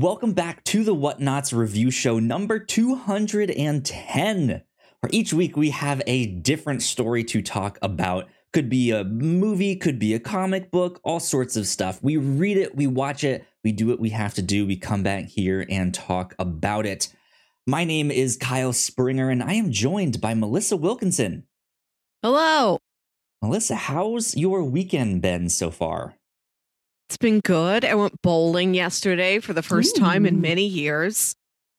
Welcome back to the Whatnauts review show number 210. Where each week we have a different story to talk about. Could be a movie, could be a comic book, all sorts of stuff. We read it, we watch it, we do what we have to do. We come back here and talk about it. My name is Kyle Springer, and I am joined by Melissa Wilkinson. Hello. Melissa, how's your weekend been so far? It's been good. I went bowling yesterday for the first time in many years.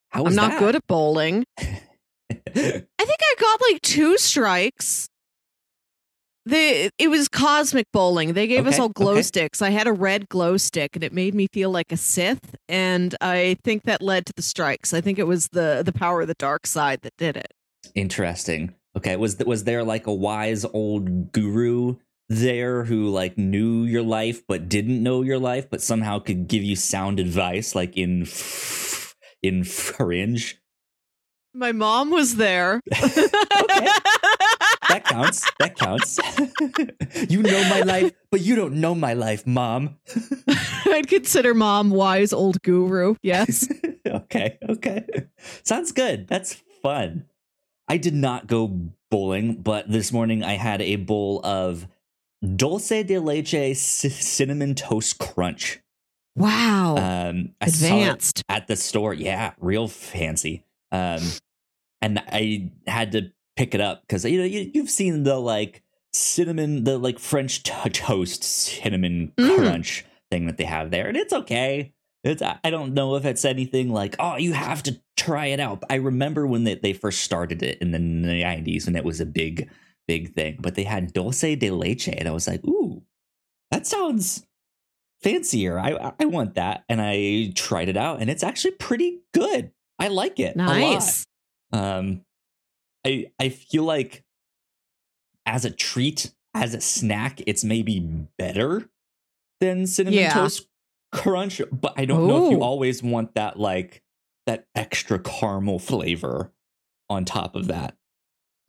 How was I'm not that? good at bowling. I think I got like two strikes. The it was cosmic bowling. They gave us all glow okay. sticks. I had a red glow stick and it made me feel like a Sith and I think that led to the strikes. I think it was the the power of the dark side that did it. Interesting. Okay, was was there like a wise old guru there who like knew your life but didn't know your life but somehow could give you sound advice like in in fringe? My mom was there. That counts. That counts. you know my life, but you don't know my life, mom. I'd consider mom wise old guru. Yes. okay, okay. Sounds good. That's fun. I did not go bowling, but this morning I had a bowl of dulce de leche cinnamon toast crunch. Wow. Um, I saw it Advanced. at the store. Yeah, real fancy. Um, and I had to pick it up because you know you, you've seen the like cinnamon, the like French to- toast cinnamon Mm. crunch thing that they have there, and it's okay. It's I I don't know if it's anything like oh you have to try it out. I remember when they, they first started it in the nineties and it was a big big thing. But they had dulce de leche, and I was like ooh, that sounds fancier. I I want that, and I tried it out, and it's actually pretty good. I like it. a lot. Nice. Um, I I feel like as a treat, as a snack, it's maybe better than cinnamon Yeah. toast crunch. But I don't know if you always want that like that extra caramel flavor on top of that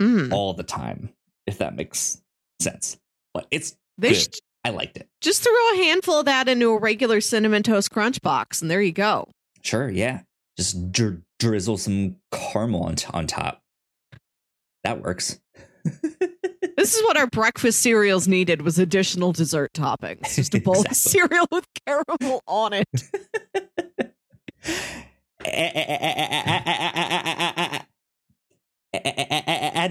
Mm. all the time. If that makes sense, but it's They good. should I liked it. just throw a handful of that into a regular cinnamon toast crunch box, and there you go. Sure, yeah. Just dri- drizzle some caramel on, on top. That works. This is what our breakfast cereals needed was additional dessert toppings. Just a bowl of cereal with caramel on it.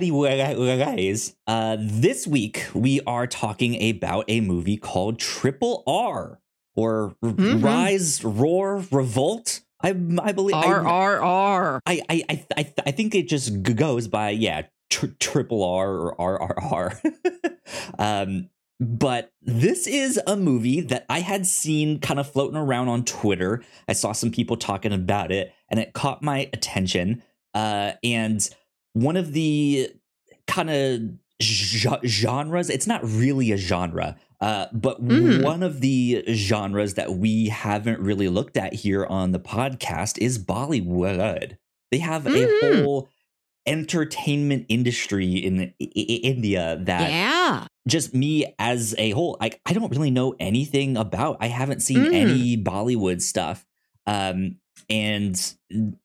Anyways, uh, this week we are talking about a movie called Triple R or Mhm. Rise, Roar, Revolt. I I believe I- R R R. I I I I, I think it just goes by yeah tr- triple R or R R R. um, but this is a movie that I had seen kind of floating around on Twitter. I saw some people talking about it, and it caught my attention. Uh, and one of the kind of genres, it's not really a genre. Uh, but Mhm. one of the genres that we haven't really looked at here on the podcast is Bollywood. They have Mhm. a whole entertainment industry in India that Yeah. just me as a whole, I, I don't really know anything about. I haven't seen Mm. any Bollywood stuff. Um, and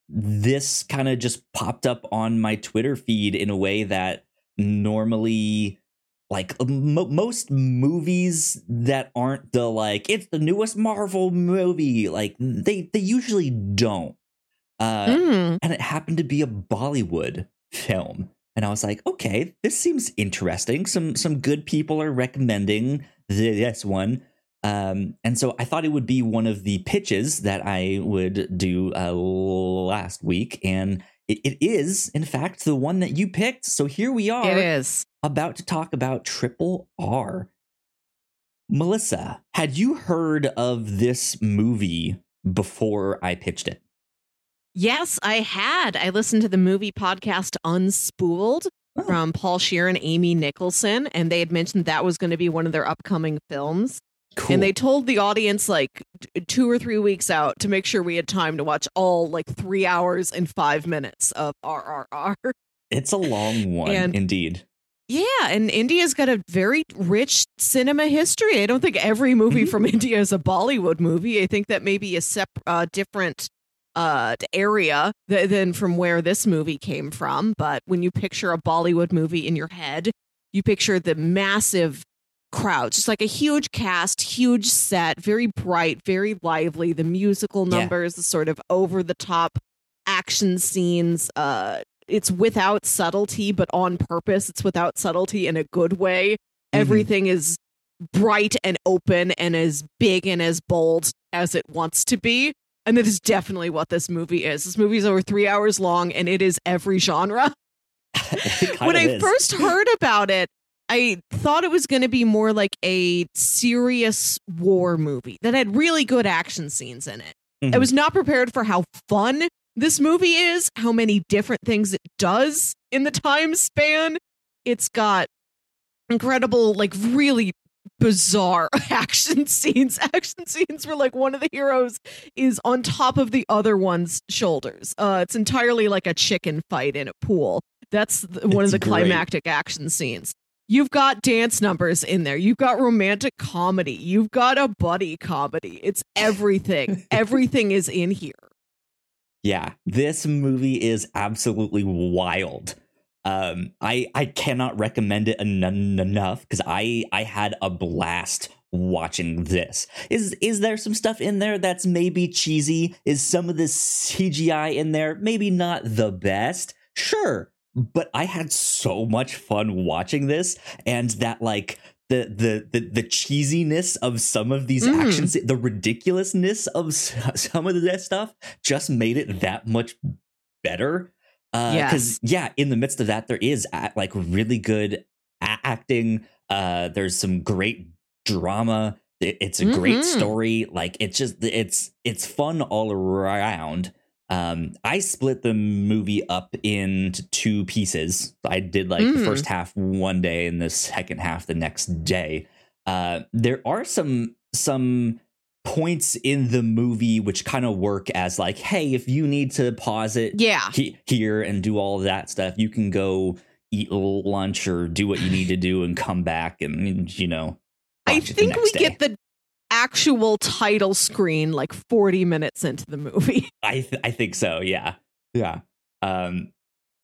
this kind of just popped up on my Twitter feed in a way that normally like mo- most movies that aren't the like it's the newest Marvel movie like they they usually don't. Uh Mm. and it happened to be a Bollywood film and I was like okay this seems interesting. Some some good people are recommending this one um and so I thought it would be one of the pitches that I would do uh, last week and it, it is in fact the one that you picked so here we are It is. about to talk about Triple R. Melissa, had you heard of this movie before I pitched it? Yes, I had. I listened to the movie podcast Unspooled Oh. from Paul Scheer and Amy Nicholson, and they had mentioned that was going to be one of their upcoming films. Cool. And they told the audience like two or three weeks out to make sure we had time to watch all like three hours and five minutes of RRR. it's a long one, And- indeed. Yeah, and India's got a very rich cinema history. I don't think every movie Mhm. from India is a Bollywood movie. I think that may be a sep- uh, different uh, area th- than from where this movie came from. But when you picture a Bollywood movie in your head, you picture the massive crowd, just like a huge cast, huge set, very bright, very lively. The musical Yeah. numbers, the sort of over the top action scenes. Uh, it's without subtlety, but on purpose. It's without subtlety in a good way. Mm-hmm. Everything is bright and open and as big and as bold as it wants to be. And that is definitely what this movie is. This movie is over three hours long and it is every genre. When I is. first heard about it, I thought it was going to be more like a serious war movie that had really good action scenes in it. I Mhm. was not prepared for how fun this movie is, how many different things it does in the time span. It's got incredible, like really bizarre action scenes. Action scenes where like one of the heroes is on top of the other one's shoulders. Uh, it's entirely like a chicken fight in a pool. That's the, one It's of the great. climactic action scenes. You've got dance numbers in there. You've got romantic comedy. You've got a buddy comedy. It's everything. everything is in here. Yeah, this movie is absolutely wild. Um, I I cannot recommend it en- en- enough because I I had a blast watching this. Is is there some stuff in there that's maybe cheesy? Is some of the CGI in there maybe not the best? Sure, but I had so much fun watching this, and that like the the the, the cheesiness of some of these Mm. actions, the ridiculousness of some of that stuff, just made it that much better. Because yeah, in the midst of that, there is like really good acting. Uh, there's some great drama. It- it's a great Mhm. story. Like it's just it's it's fun all around. Um, I split the movie up into two pieces. I did like the Mm. first half one day and the second half the next day. Uh, there are some some points in the movie which kind of work as like, hey, if you need to pause it Yeah. he- here and do all that stuff, you can go eat lunch or do what you need to do and come back and you know. I the think we day. get the actual title screen like 40 minutes into the movie. I th- I think so. Yeah, yeah. Um,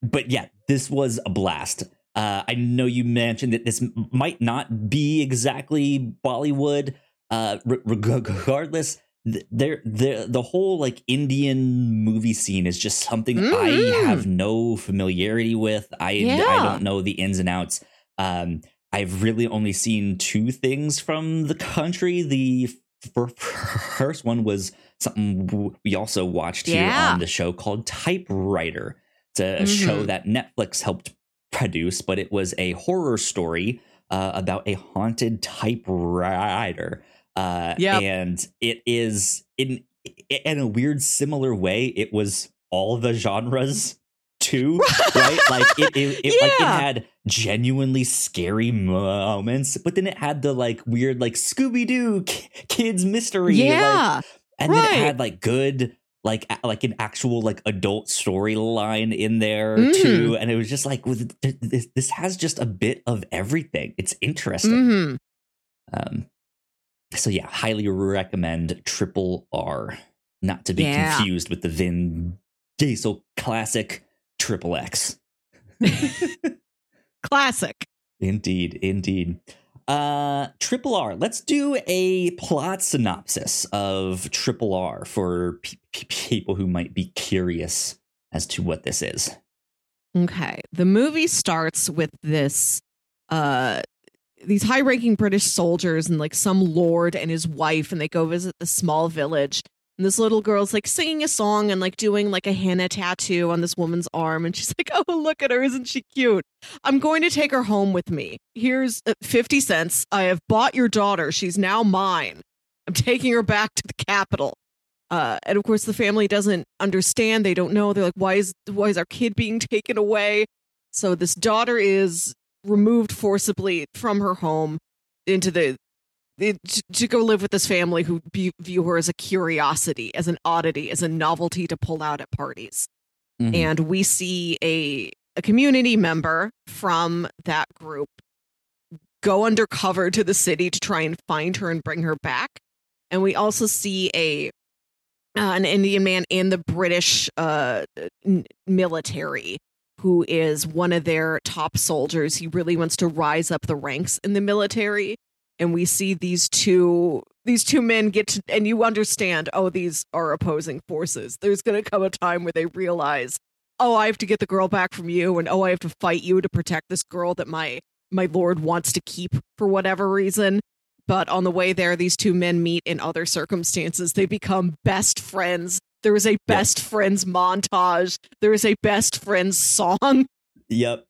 but yeah, this was a blast. Uh, I know you mentioned that this m- might not be exactly Bollywood. Uh, re- regardless, th- there the the whole like Indian movie scene is just something I Mhm. have no familiarity with. I I don't know the ins and outs. Um, I've really only seen two things from the country. The first one was something we also watched here Yeah. on the show called Typewriter. It's a show Mhm. that Netflix helped produce, but it was a horror story uh, about a haunted typewriter. Uh, Yep. And it is in in a weird similar way. It was all the genres too, right? Like it, it, it like it had genuinely scary moments, but then it had the like weird like Scooby Doo kids mystery, like, yeah. and then it had like good like like an actual like adult storyline in there Mhm. too and it was just like this, this has just a bit of everything it's interesting Mhm. um so yeah highly recommend triple r not to be Yeah. confused with the vin diesel classic triple x Classic. Indeed, indeed. Uh, Triple R. Let's do a plot synopsis of Triple R for pe- pe- people who might be curious as to what this is. Okay. The movie starts with this uh these high-ranking British soldiers and like some lord and his wife and they go visit the small village. And this little girl's like singing a song and like doing like a henna tattoo on this woman's arm and she's like, "Oh, look at her, isn't she cute? I'm going to take her home with me. Here's uh, 50 cents. I have bought your daughter. She's now mine. I'm taking her back to the capital." Uh, and of course, the family doesn't understand. They don't know. They're like, "Why is why is our kid being taken away?" So this daughter is removed forcibly from her home into the to go live with this family who view her as a curiosity, as an oddity, as a novelty to pull out at parties. Mhm. And we see a a community member from that group go undercover to the city to try and find her and bring her back. And we also see a uh, an Indian man in the British uh, n- military who is one of their top soldiers. He really wants to rise up the ranks in the military. And we see these two these two men get to and you understand, oh, these are opposing forces. There's gonna come a time where they realize, oh, I have to get the girl back from you, and oh, I have to fight you to protect this girl that my my lord wants to keep for whatever reason. But on the way there, these two men meet in other circumstances. They become best friends. There is a best yep. friends montage. There is a best friends song. Yep.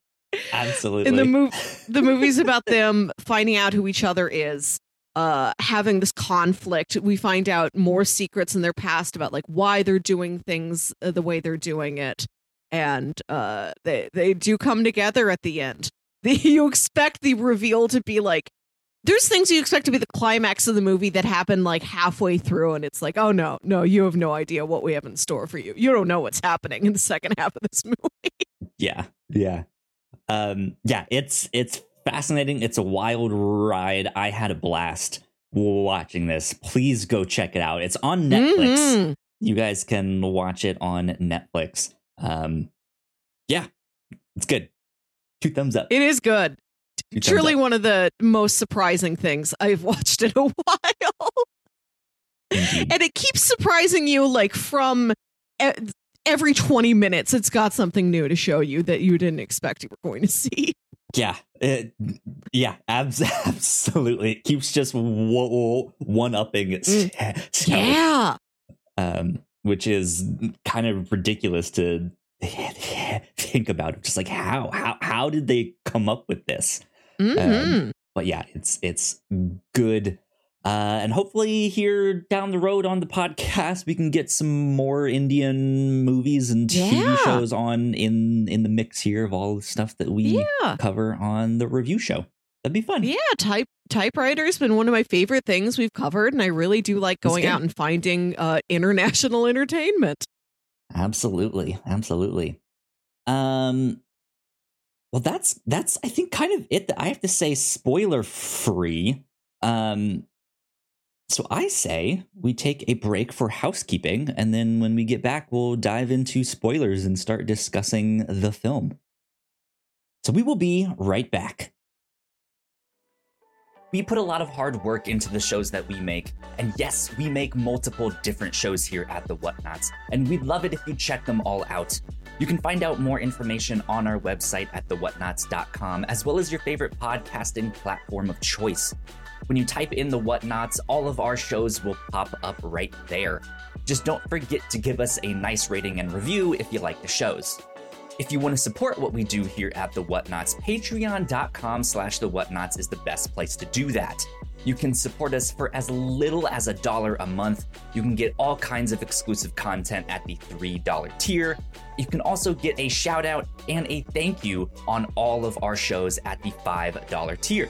Absolutely. In the movie the movie's about them finding out who each other is, uh having this conflict. We find out more secrets in their past about like why they're doing things uh, the way they're doing it. And uh they they do come together at the end. The, you expect the reveal to be like there's things you expect to be the climax of the movie that happen like halfway through and it's like oh no no you have no idea what we have in store for you you don't know what's happening in the second half of this movie yeah yeah um yeah it's it's fascinating. It's a wild ride. I had a blast watching this. Please go check it out. It's on netflix. Mm-hmm. you guys can watch it on netflix. Um yeah it's good. Two thumbs up. It is good. Truly one of the most surprising things I've watched in a while. and it keeps surprising you like from every 20 minutes it's got something new to show you that you didn't expect you were going to see. Yeah. It, yeah, abs- absolutely. It keeps just one upping it. Mm. Yeah. Um, which is kind of ridiculous to think about. Just like how how how did they come up with this? Mm-hmm. Um, but yeah, it's it's good. Uh, and hopefully, here down the road on the podcast, we can get some more Indian movies and TV yeah. shows on in in the mix here of all the stuff that we yeah. cover on the review show. That'd be fun. Yeah, type typewriter's been one of my favorite things we've covered, and I really do like going out and finding uh, international entertainment. Absolutely, absolutely. Um, well, that's that's I think kind of it. That I have to say spoiler free. Um, so I say we take a break for housekeeping, and then when we get back, we'll dive into spoilers and start discussing the film. So we will be right back. We put a lot of hard work into the shows that we make, and yes, we make multiple different shows here at the Whatnauts. and we'd love it if you check them all out. You can find out more information on our website at thewhatnauts.com, as well as your favorite podcasting platform of choice. When you type in the whatnauts, all of our shows will pop up right there. Just don't forget to give us a nice rating and review if you like the shows. If you want to support what we do here at The Whatnauts, patreon.com slash The Whatnauts is the best place to do that. You can support us for as little as a dollar a month. You can get all kinds of exclusive content at the $3 tier. You can also get a shout out and a thank you on all of our shows at the $5 tier.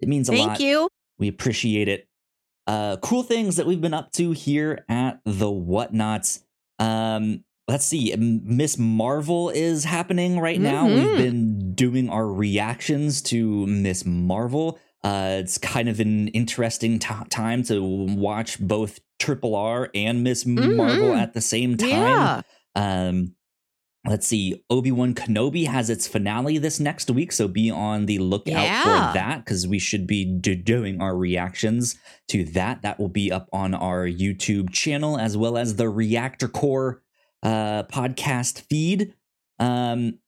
it means a Thank lot. Thank you. We appreciate it. Uh, cool things that we've been up to here at the Whatnauts. Um, let's see. Miss Marvel is happening right now. Mm-hmm. We've been doing our reactions to Miss Marvel. Uh, it's kind of an interesting t- time to watch both Triple R and Miss mm-hmm. Marvel at the same time. Yeah. Um, let's see obi-wan kenobi has its finale this next week so be on the lookout yeah. for that because we should be do- doing our reactions to that that will be up on our youtube channel as well as the reactor core uh, podcast feed um,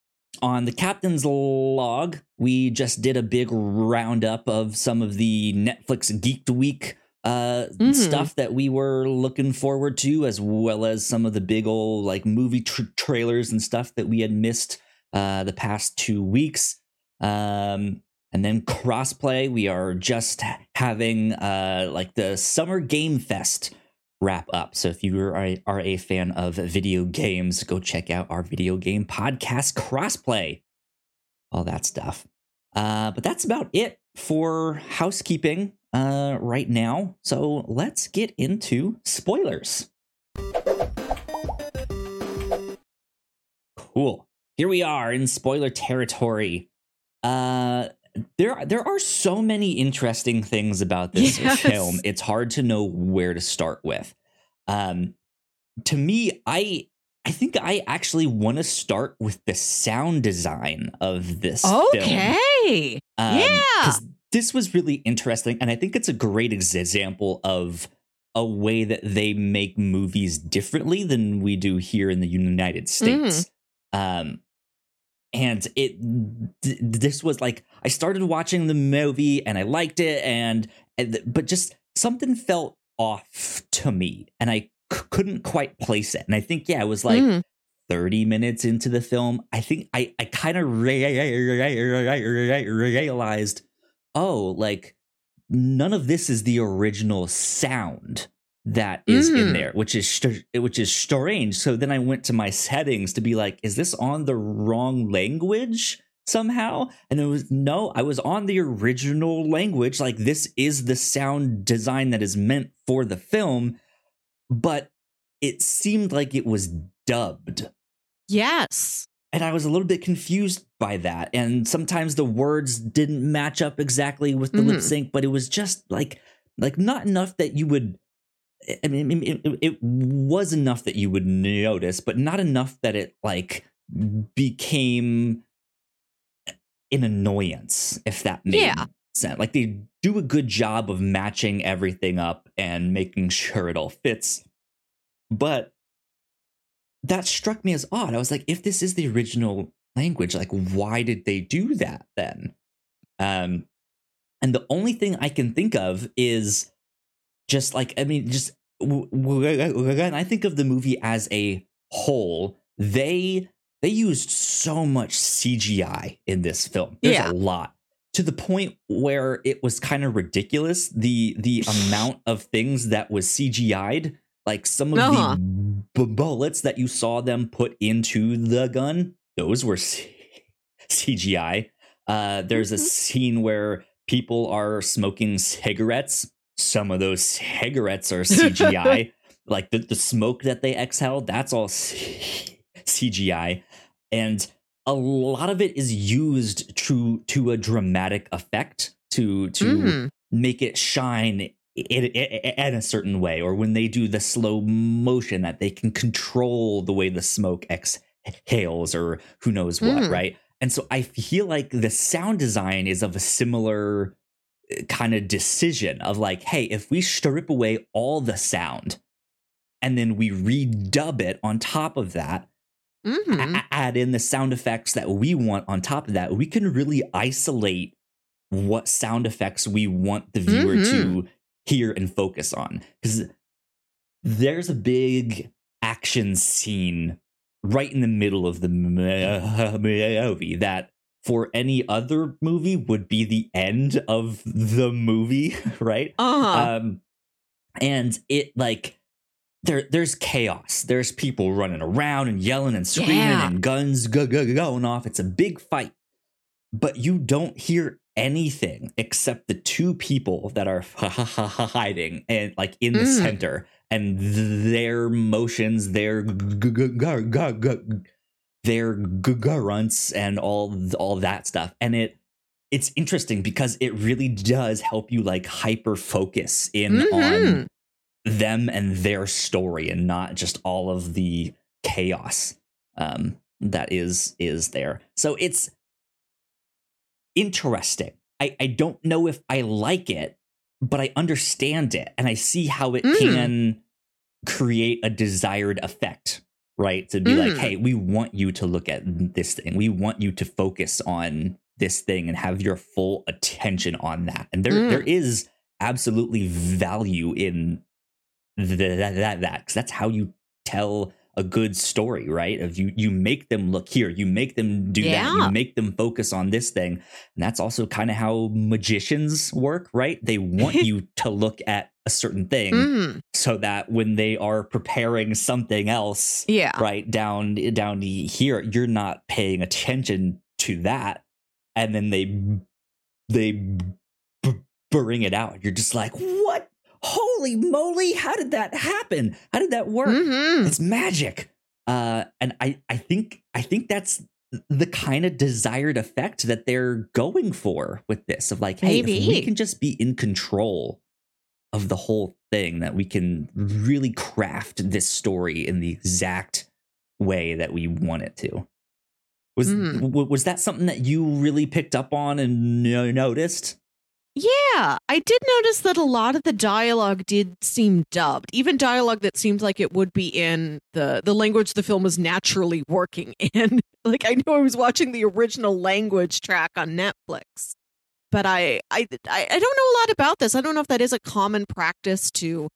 on the captain's log we just did a big roundup of some of the netflix geeked week uh mm-hmm. stuff that we were looking forward to as well as some of the big old like movie tra- trailers and stuff that we had missed uh, the past two weeks. Um, and then crossplay, we are just having uh, like the Summer Game Fest wrap up. So if you are a, are a fan of video games, go check out our video game podcast, Crossplay, all that stuff. Uh, but that's about it for housekeeping uh, right now. So let's get into spoilers. Cool. Here we are in spoiler territory. Uh, there there are so many interesting things about this Yes. film. It's hard to know where to start with. Um, to me, I I think I actually want to start with the sound design of this film. Okay. Um, Yeah. This was really interesting, and I think it's a great example of a way that they make movies differently than we do here in the United States. Um, and it th- this was like I started watching the movie and I liked it, and, and but just something felt off to me, and I c- couldn't quite place it. And I think yeah, it was like. Mm. 30 minutes into the film, I think I, I kind of realized, oh, like none of this is the original sound that is in Mhm. there, which is which is strange. So then I went to my settings to be like, is this on the wrong language somehow? And it was no, I was on the original language. Like this is the sound design that is meant for the film, but it seemed like it was dubbed Yes. And I was a little bit confused by that. And sometimes the words didn't match up exactly with the lip Mhm. sync, but it was just like like not enough that you would. I mean, it, it, it was enough that you would notice, but not enough that it like became an annoyance. If that made Yeah. sense, like they do a good job of matching everything up and making sure it all fits, but that struck me as odd. I was like, if this is the original language, like why did they do that then? Um and the only thing I can think of is just like I mean just when I think of the movie as a whole, they they used so much CGI in this film. There's Yeah. a lot to the point where it was kind of ridiculous the the amount of things that was CGI'd like some of Uh-huh. the b- bullets that you saw them put into the gun those were C- CGI uh there's a Mhm. scene where people are smoking cigarettes some of those cigarettes are CGI like the, the smoke that they exhale that's all C- CGI and a lot of it is used to to a dramatic effect to to Mhm. make it shine in, in, in a certain way or when they do the slow motion that they can control the way the smoke exhales or who knows what Mm. right and so i feel like the sound design is of a similar kind of decision of like hey if we strip away all the sound and then we redub it on top of that Mhm. a- add in the sound effects that we want on top of that, we can really isolate what sound effects we want the viewer to hear and focus on. Because there's a big action scene right in the middle of the movie that for any other movie would be the end of the movie, right? Uh-huh. um and it like there there's chaos there's people running around and yelling and screaming Yeah. and guns go, go, go- going off it's a big fight but you don't hear anything except the two people that are hiding and like in the Mm. center and their motions their their grunts and all all that stuff and it it's interesting because it really does help you like hyper focus in Mhm. on them and their story and not just all of the chaos um that is is there so it's interesting i i don't know if i like it but i understand it and i see how it Mm. can create a desired effect right to be like Mm. hey we want you to look at this thing we want you to focus on this thing and have your full attention on that and there Mm. there is absolutely value in th- that that that because that's how you tell a good story, right? Of you you make them look here, you make them do that, you make them focus on this thing. And that's also kind of how magicians work, right? They want you to look at a certain thing Mhm. so that when they are preparing something else, Yeah. right down down here, you're not paying attention to that, and then they they b- bring it out. You're just like, what? Holy moly! How did that happen? How did that work? Mhm. It's magic. Uh, and I I think I think that's the kind of desired effect that they're going for with this of like, hey, we can just be in control of the whole thing, that we can really craft this story in the exact way that we want it to. Was w- was that something that you really picked up on and noticed? Yeah, I did notice that a lot of the dialogue did seem dubbed. Even dialogue that seemed like it would be in the the language the film was naturally working in. like I know I was watching the original language track on Netflix. But I I, I don't know a lot about this. I don't know if that is a common practice to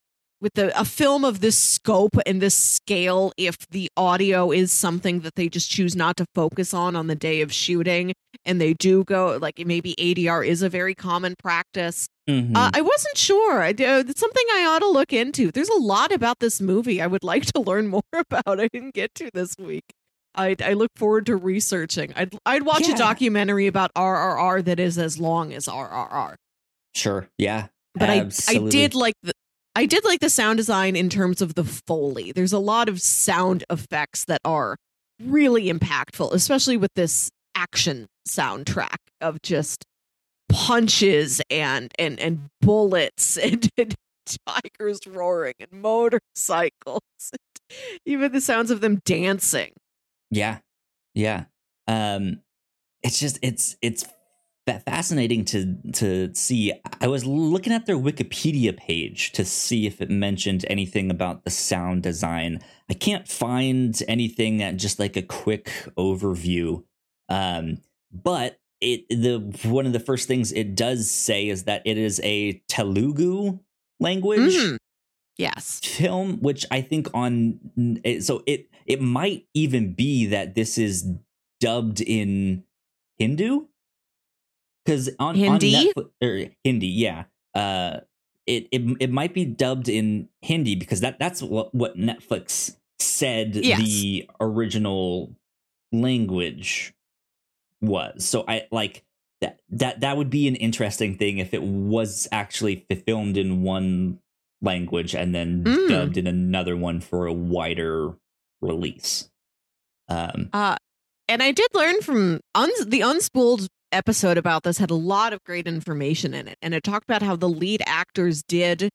with the a film of this scope and this scale if the audio is something that they just choose not to focus on on the day of shooting and they do go like maybe ADR is a very common practice. Mhm. Uh, I wasn't sure. I, uh, it's something I ought to look into. There's a lot about this movie I would like to learn more about. I didn't get to this week. I I look forward to researching. I'd I'd watch Yeah. a documentary about RRR that is as long as RRR. sure, yeah, But I I did like the I did like the sound design in terms of the foley. There's a lot of sound effects that are really impactful, especially with this action soundtrack of just punches and and and bullets and, and tigers roaring and motorcycles. Even the sounds of them dancing. Yeah. Yeah. Um it's just it's it's fa- fascinating to to see. I was looking at their Wikipedia page to see if it mentioned anything about the sound design. I can't find anything at just like a quick overview. Um but it the one of the first things it does say is that it is a Telugu language Mhm. Yes. film which i think on so it it might even be that this is dubbed in hindu because on Hindi? on Netflix, or hindi yeah uh it, it it might be dubbed in hindi because that that's what what netflix said Yes. the original language was so i like that that that would be an interesting thing if it was actually filmed in one language and then Mm. dubbed in another one for a wider release. Um, Uh, and I did learn from the Unspooled episode about this had a lot of great information in it, and it talked about how the lead actors did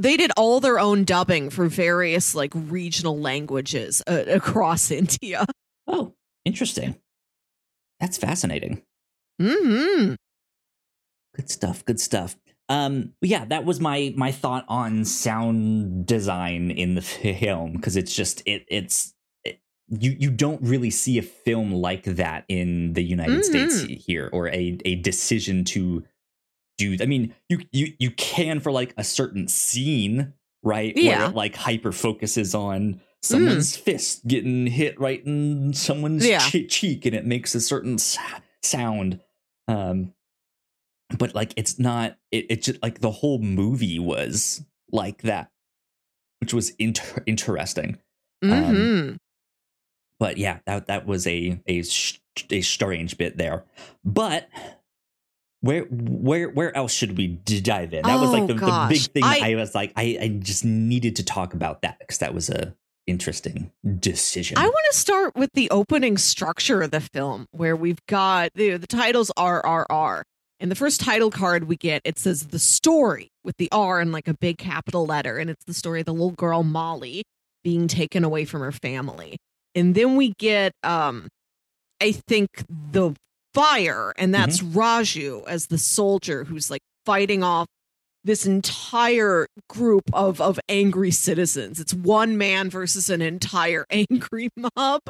they did all their own dubbing for various like regional languages uh, across India. oh, interesting. That's fascinating. hmm Good stuff. Good stuff. Um, yeah, that was my my thought on sound design in the film because it's just it it's it, you you don't really see a film like that in the United States here or a a decision to do. I mean, you you you can for like a certain scene, right? Yeah. Where it like hyper focuses on someone's fist getting hit right in someone's Yeah. che- cheek and it makes a certain sound. Um, but like it's not it, it just like the whole movie was like that which was inter- interesting hmm but yeah that that was a a, a strange bit there but where where where else should we dive in that was like Oh, the, the big thing I- I, was like I, I just needed to talk about that because that was a interesting decision I want to start with the opening structure of the film, where we've got the the titles RRR. And the first title card we get, it says the story with the R and like a big capital letter. And it's the story of the little girl Malli being taken away from her family. And then we get, um, I think, the fire, and that's Raju as the soldier who's like fighting off this entire group of of angry citizens. It's one man versus an entire angry mob.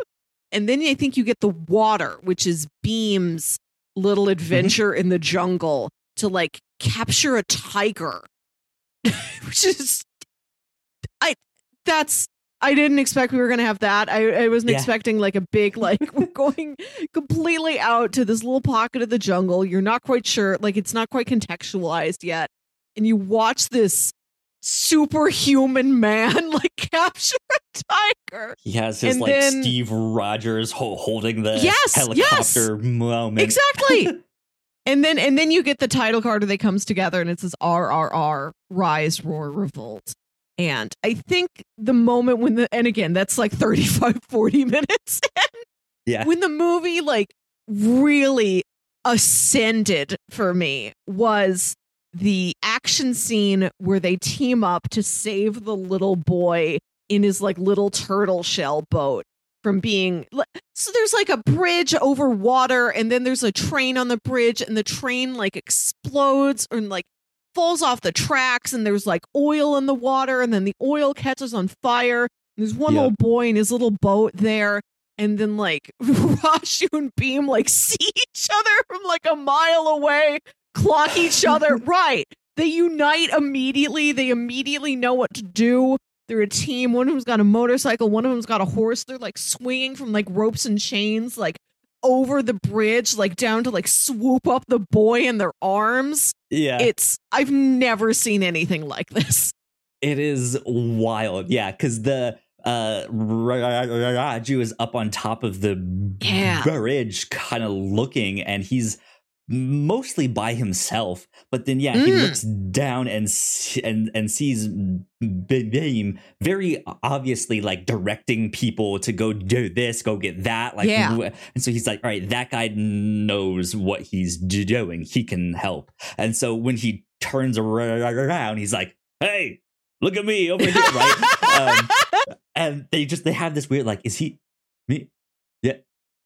And then I think you get the water, which is Bheem's little adventure in the jungle to like capture a tiger. which is I that's I didn't expect we were gonna have that. I, I wasn't Yeah. expecting like a big like we're going completely out to this little pocket of the jungle. You're not quite sure, like it's not quite contextualized yet, and you watch this superhuman man like capture a tiger. He has his And like then- Steve Rogers ho- holding the Yes, helicopter moment. Exactly. and then and then you get the title card where they comes together and it says RRR Rise Roar Revolt. And I think the moment when the and again that's like 35 40 minutes yeah. when the movie like really ascended for me was the action scene where they team up to save the little boy in his like little turtle shell boat from being so there's like a bridge over water and then there's a train on the bridge and the train like explodes and like falls off the tracks and there's like oil in the water and then the oil catches on fire And there's one Yeah. little boy in his little boat there and then like Raju and Bheem like see each other from like a mile away, clock each other. right. They unite immediately. They immediately know what to do. They're a team. One of them's got a motorcycle. One of them's got a horse. They're like swinging from like ropes and chains, like over the bridge, like down to like swoop up the boy in their arms. Yeah. It's, I've never seen anything like this. It is wild. Yeah, because the uh Ra- Ra- Raju is up on top of the Yeah. bridge, kind of looking, and he's mostly by himself. But then, yeah, he Mm. looks down and and and sees Bheem very obviously like directing people to go do this, go get that. Like, Yeah. and so he's like, all right, that guy knows what he's doing. He can help. And so when he turns around, he's like, hey, look at me over here, right? um, and they just they have this weird like, is he me?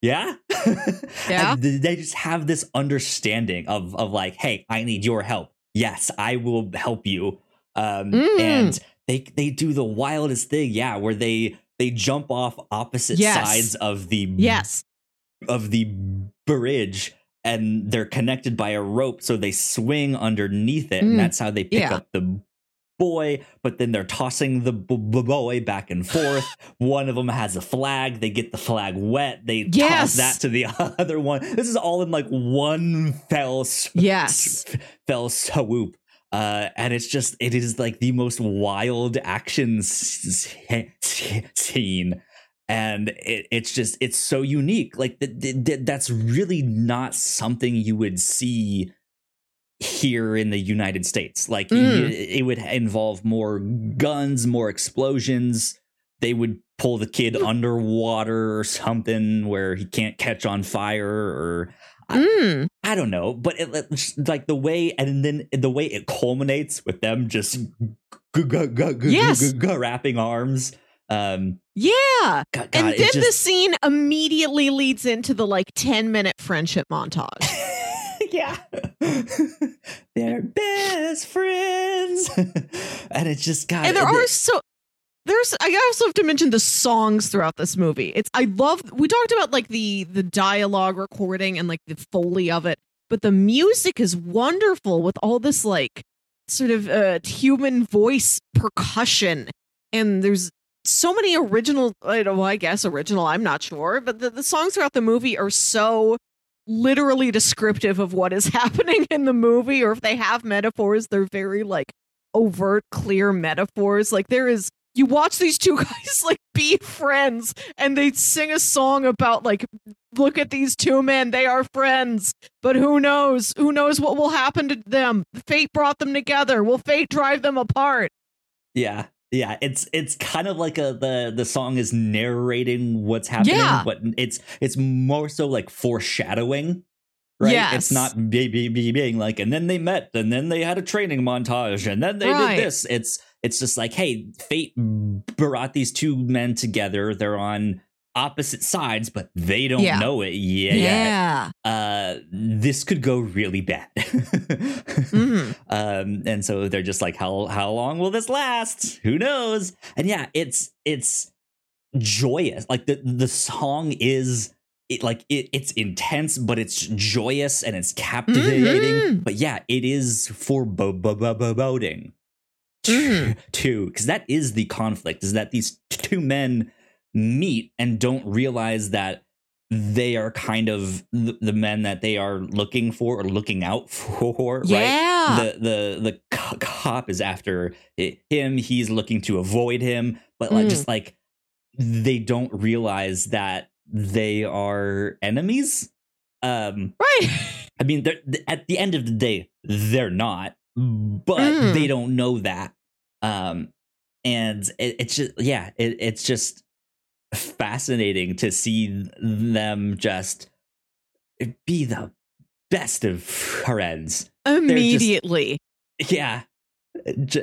Yeah, yeah, Yeah. And th- they just have this understanding of of like, hey, I need your help. Yes, I will help you. Um, Mm. and they they do the wildest thing, yeah, where they they jump off opposite Yes. sides of the yes. of the bridge and they're connected by a rope so they swing underneath it Mm, and that's how they pick yeah. up the boy but then they're tossing the b- b- boy back and forth. One of them has a flag. They get the flag wet. They Yes. toss that to the other one. This is all in like one fell s- Yes. fell swoop. Uh, and it's just it is like the most wild action scene. And it, it's just it's so unique. Like th- th- that's really not something you would see here in the united states like Mm. it would involve more guns more explosions they would pull the kid underwater or something where he can't catch on fire or Mm. I don't know, but it, like the way, and then the way it culminates with them just g- g- g- Yes. wrapping arms. Um, Yeah. God, and then the scene immediately leads into the like 10 minute friendship montage. yeah, they're best friends, and it's just God. and there it- are so there's I also have to mention the songs throughout this movie. It's I love we talked about like the the dialogue recording and like the foley of it, but the music is wonderful with all this like sort of uh human voice percussion and there's so many original I don't know, I guess original, I'm not sure, but the, the songs throughout the movie are so literally descriptive of what is happening in the movie or if they have metaphors, they're very like overt clear metaphors. Like there is you watch these two guys like be friends and they sing a song about like look at these two men they are friends. But who knows? Who knows what will happen to them? Fate brought them together. Will fate drive them apart? Yeah, yeah. It's it's kind of like a the the song is narrating what's happening, Yeah. but it's it's more so like foreshadowing. Right, Yes. it's not be, be, be- being like, and then they met, and then they had a training montage, and then they Right. did this. It's it's just like, hey, fate brought these two men together. They're on opposite sides, but they don't Yeah. know it yet. yeah Uh, this could go really bad. Mhm. um, and so they're just like, how how long will this last? Who knows? And yeah, it's it's joyous. Like the the song is. It, like it, it's intense, but it's joyous and it's captivating. Mhm. But yeah, it is foreboding Mhm. too because that is the conflict is that these two men meet and don't realize that they are kind of the, the men that they are looking for or looking out for right Yeah. the the the cop is after him he's looking to avoid him but like Mm. just like they don't realize that they are enemies um right. i mean they're at the end of the day they're not but Mm. they don't know that um and it, it's just yeah it, it's just fascinating to see them just be the best of friends Immediately. yeah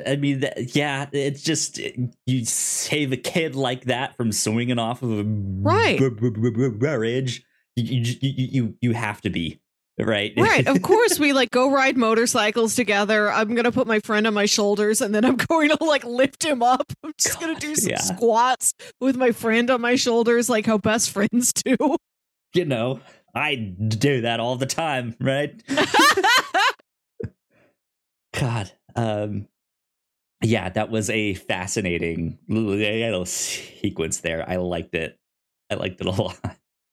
I mean yeah it's just you save a kid like that from swinging off of a Right. b- b- b- b- bridge you, you you you you have to be right Right. Of course, we like go ride motorcycles together. I'm going to put my friend on my shoulders and then I'm going to like lift him up. I'm just going to do some yeah. squats with my friend on my shoulders, like how best friends do. you know i do that all the time right god um yeah that was a fascinating little sequence there i liked it i liked it a lot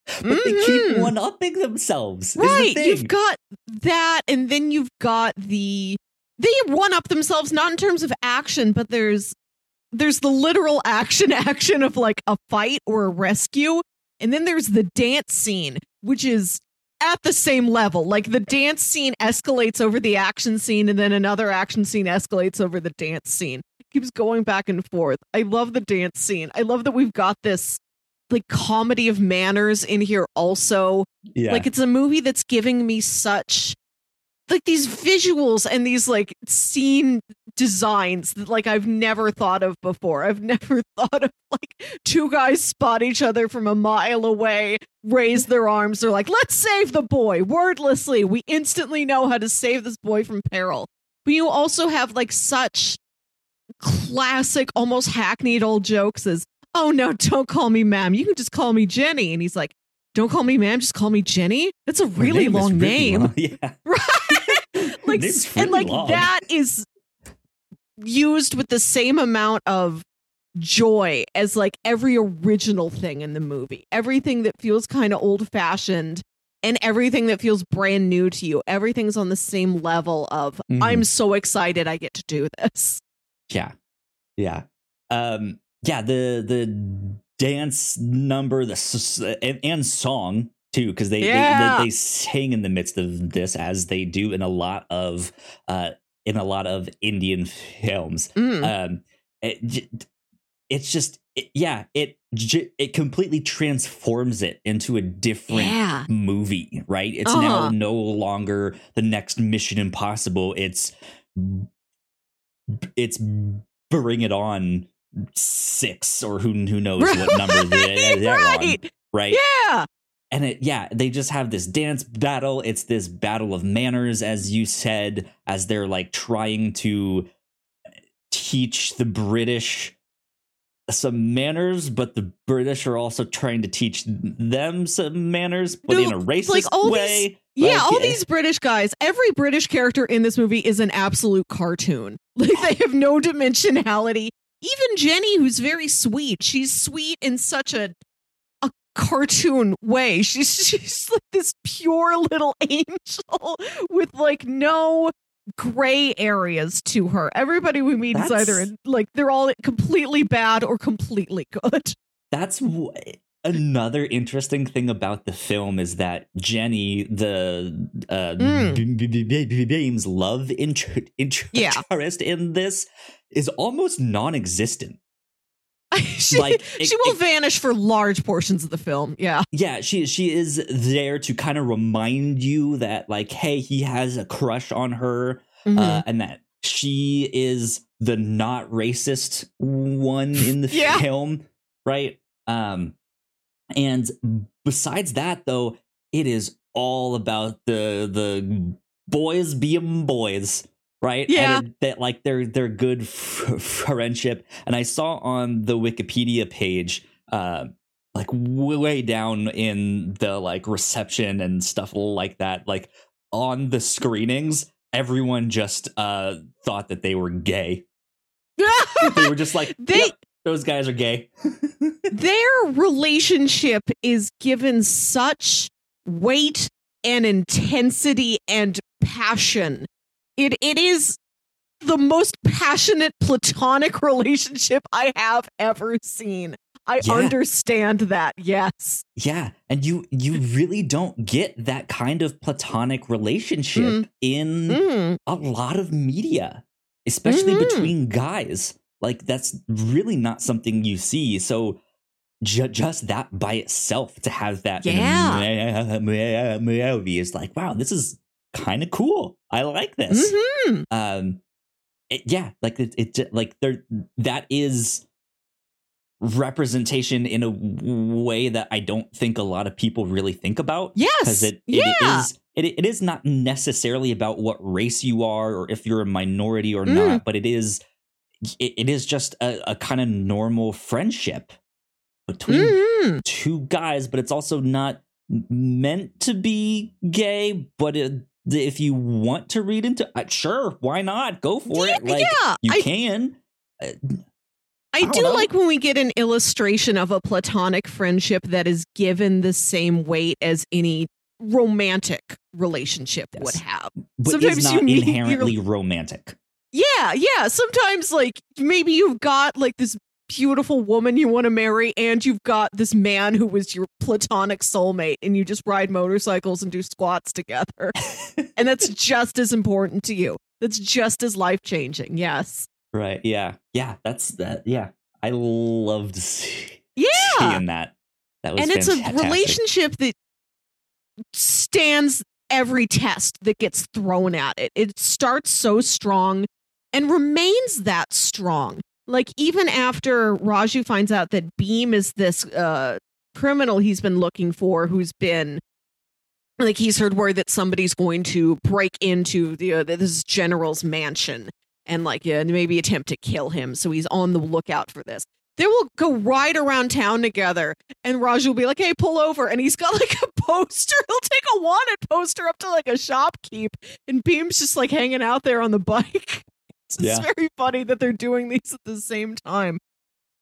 but they keep Mhm. one upping themselves is the right. You've got that, and then you've got the they one up themselves not in terms of action, but there's there's the literal action action of like a fight or a rescue, and then there's the dance scene, which is at the same level. Like the dance scene escalates over the action scene, and then another action scene escalates over the dance scene. It keeps going back and forth. I love the dance scene. I love that we've got this like comedy of manners in here also. yeah Like it's a movie that's giving me such like these visuals and these like scene designs that like I've never thought of before. I've never thought of like two guys spot each other from a mile away, raise their arms, they're like, "Let's save the boy." Wordlessly, we instantly know how to save this boy from peril. But you also have like such classic almost hackneyed old jokes as, "Oh no, don't call me ma'am. You can just call me Jenny." And he's like, don't call me ma'am, just call me Jenny. That's a really name long name. long. yeah Right. like and like long. that is used with the same amount of joy as like every original thing in the movie. Everything that feels kind of old fashioned and everything that feels brand new to you. Everything's on the same level of Mhm. I'm so excited I get to do this. Yeah. Yeah. Um yeah, the the dance number, the and, and song too, because they, Yeah. they they sing in the midst of this as they do in a lot of uh in a lot of Indian films. Mm. Um it, it's just it, yeah, it it completely transforms it into a different yeah. movie, right? It's now Uh-huh. no longer the next Mission Impossible. It's it's Bring It On six or who who knows what number they, they're on, right. right? Yeah. And it yeah, they just have this dance battle. It's this battle of manners, as you said, as they're like trying to teach the British some manners, but the British are also trying to teach them some manners, but in a racist like, all these- way. Yeah, Like, all eh, these British guys, every British character in this movie is an absolute cartoon. Like they have no dimensionality. Even Jenny, who's very sweet, she's sweet in such a a cartoon way. She's she's like this pure little angel with like no gray areas to her. Everybody we meet is either in, like they're all completely bad or completely good. That's another interesting thing about the film is that Jenny, the uh, Mm. B- B- B- B- B- Bheem's love inter- Yeah. interest in this is almost non-existent. she, Like, it- she will it- vanish for large portions of the film. Yeah. Yeah, she she is there to kind of remind you that like, hey, he has a crush on her, Mhm. uh, and that she is the not racist one in the Yeah. film, right? Um, and besides that, though, it is all about the the boys being boys, right? Yeah. and it, that like they're they're good f- friendship. And I saw on the Wikipedia page, uh, like way down in the like reception and stuff like that, like on the screenings, everyone just uh thought that they were gay they were just like, They- "Yep, those guys are gay. their relationship is given such weight and intensity and passion. It it is the most passionate platonic relationship I have ever seen. I Yeah. understand that. Yes. Yeah, and you you really don't get that kind of platonic relationship Mm. in Mm. a lot of media, especially Mhm. between guys. Like that's really not something you see. So ju- just that by itself to have that Yeah. movie is like, wow, this is kind of cool. I like this. Mhm. Um, it, yeah, like it, it, like there that is representation in a way that I don't think a lot of people really think about Yes. because it, yeah. it is it, it is not necessarily about what race you are or if you're a minority or Mm. not, but it is it, it is just a, a kind of normal friendship between Mhm. two guys, but it's also not meant to be gay. But it, if you want to read into, uh, sure, why not? Go for Yeah, it. Like yeah. you I can. Uh, I don't know. like when we get an illustration of a platonic friendship that is given the same weight as any romantic relationship would have. but Sometimes you not inherently romantic. Yeah, yeah. Sometimes, like, maybe you've got like this beautiful woman you want to marry, and you've got this man who was your platonic soulmate, and you just ride motorcycles and do squats together. and that's just as important to you. That's just as life changing. Yes. Right. Yeah. Yeah. That's that. Yeah. I loved see- Yeah. seeing that. That was and it's a relationship that stands every test that gets thrown at it. It starts so strong and remains that strong. Like even after Raju finds out that Bheem is this uh criminal he's been looking for who's been like he's heard word that somebody's going to break into the uh, this general's mansion and like yeah, maybe attempt to kill him so he's on the lookout for this they will go ride around town together and Raj will be like, hey, pull over. And he's got like a poster. He'll take a wanted poster up to like a shopkeep. And Bheem's just like hanging out there on the bike. It's Yeah. very funny that they're doing these at the same time.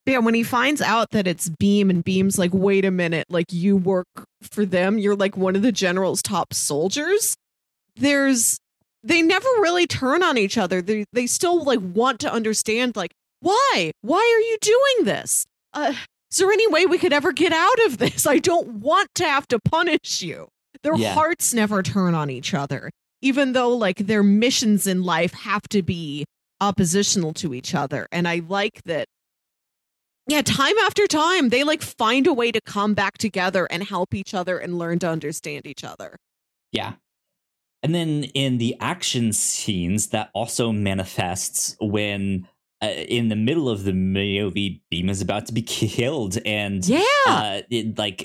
Yeah, when he finds out that it's Bheem and Bheem's like, wait a minute, like you work for them, you're like one of the general's top soldiers. There's they never really turn on each other. They they still like want to understand like why? Why are you doing this? Uh, is there any way we could ever get out of this? I don't want to have to punish you. Their Yeah. hearts never turn on each other, even though like their missions in life have to be oppositional to each other. And I like that. Yeah, time after time, they like find a way to come back together and help each other and learn to understand each other. Yeah. And then in the action scenes, that also manifests when uh, in the middle of the movie, Bheem is about to be killed, and Yeah. uh, it, like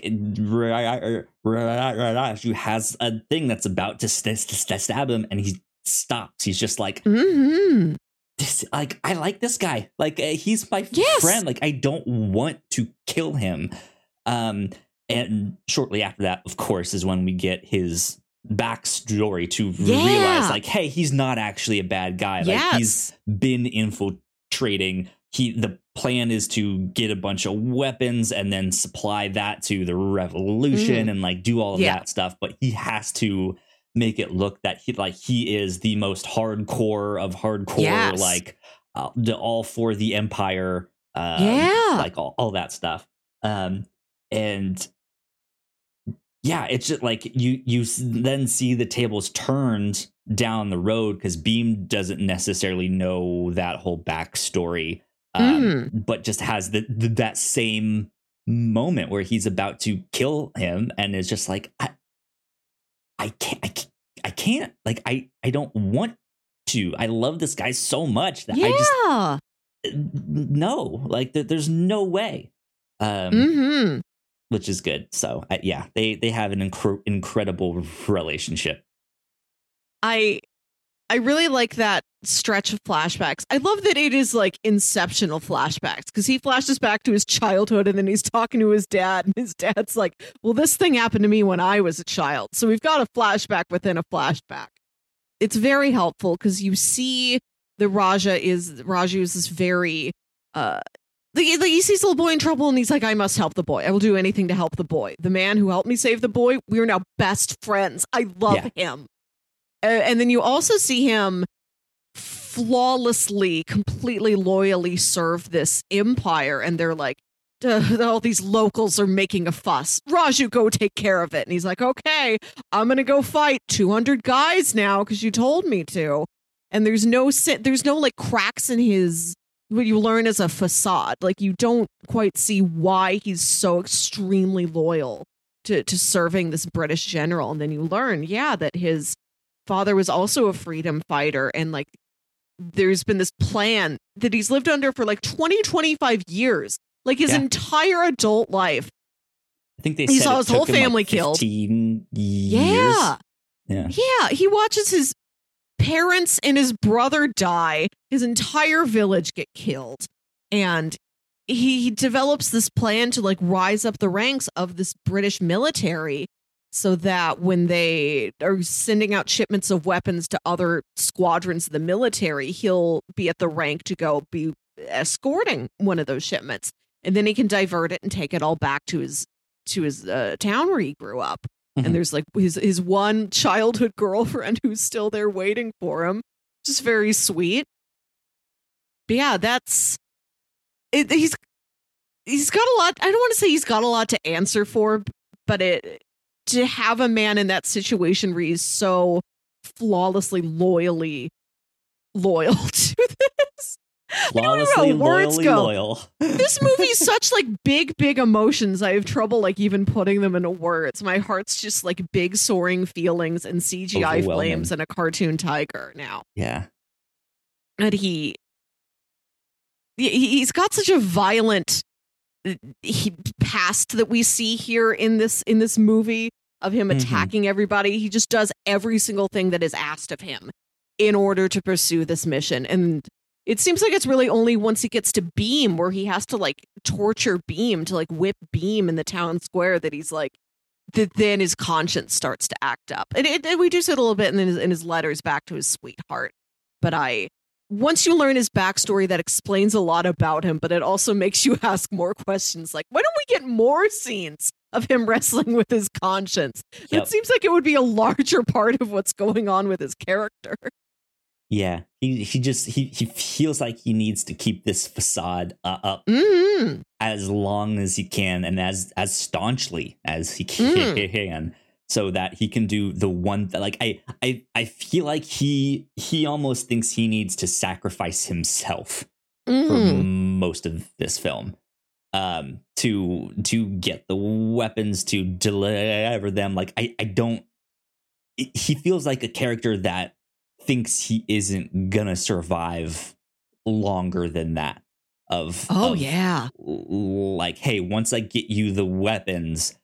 Raju has a thing that's about to st- st- stab him, and he stops. He's just like, hmm this, like I like this guy. Like uh, he's my Yes. friend. Like I don't want to kill him. Um, and shortly after that, of course, is when we get his backstory to Yeah. realize, like, hey, he's not actually a bad guy. Like Yes. he's been infiltrating. He the plan is to get a bunch of weapons and then supply that to the revolution and like do all of Mm. Yeah. that stuff. But he has to make it look that he like he is the most hardcore of hardcore, Yes. like uh, all for the empire. Um, Yeah. like all, all that stuff. Um, and yeah, it's just like you you then see the tables turned down the road because Bheem doesn't necessarily know that whole backstory, um, Mm-hmm. but just has the, the that same moment where he's about to kill him and is just like I, I can't I can't, I can't like I I don't want to. I love this guy so much that yeah. I just no like there, there's no way um hmm which is good so I, yeah they they have an incre- incredible relationship I I really like that stretch of flashbacks. I love that it is like inceptional flashbacks because he flashes back to his childhood and then he's talking to his dad and his dad's like, "Well, this thing happened to me when I was a child." So we've got a flashback within a flashback. It's very helpful because you see the Raja is Raju is this very uh he sees the little boy in trouble and he's like, I must help the boy. I will do anything to help the boy. The man who helped me save the boy, we are now best friends. I love Yeah. him. Uh, and then you also see him flawlessly, completely loyally serve this empire. And they're like, all these locals are making a fuss. Raju, go take care of it. And he's like, okay, I'm going to go fight 200 guys now because you told me to. And there's no, there's no like cracks in his what you learn as a facade. Like you don't quite see why he's so extremely loyal to to serving this British general, and then you learn, yeah, that his father was also a freedom fighter, and like there's been this plan that he's lived under for like 20, 25 years, like his Yeah. entire adult life. I think they He said saw his whole him, like, family killed. years. Yeah. Yeah. Yeah, he watches his parents and his brother die, his entire village get killed, and he develops this plan to like rise up the ranks of this British military so that when they are sending out shipments of weapons to other squadrons of the military, he'll be at the rank to go be escorting one of those shipments. And then he can divert it and take it all back to his to his uh, town where he grew up Mhm. and there's like his his one childhood girlfriend who's still there waiting for him just very sweet but yeah that's it he's he's got a lot i don't want to say he's got a lot to answer for but it to have a man in that situation where he's so flawlessly loyally loyal to this don't know words loyally go. loyal. this movie's such like big big emotions i have trouble like even putting them into words my heart's just like big soaring feelings and cgi flames and a cartoon tiger now yeah. and he he- he's got such a violent he past that we see here in this in this movie of him Mhm. attacking everybody. He just does every single thing that is asked of him in order to pursue this mission. And it seems like it's really only once he gets to Bheem where he has to like torture Bheem to like whip Bheem in the town square that he's like that then his conscience starts to act up. And, it, and we do see it a little bit in his, in his letters back to his sweetheart. But i once you learn his backstory that explains a lot about him but it also makes you ask more questions like why don't we get more scenes of him wrestling with his conscience Yep. it seems like it would be a larger part of what's going on with his character Yeah. He he just he he feels like he needs to keep this facade uh, up mm-hmm. as long as he can and as as staunchly as he Mm. can so that he can do the one that like I I I feel like he he almost thinks he needs to sacrifice himself for Mm-hmm. most of this film um to to get the weapons to deliver them. Like I I don't he feels like a character that thinks he isn't gonna survive longer than that of oh of, yeah. like hey once i get you the weapons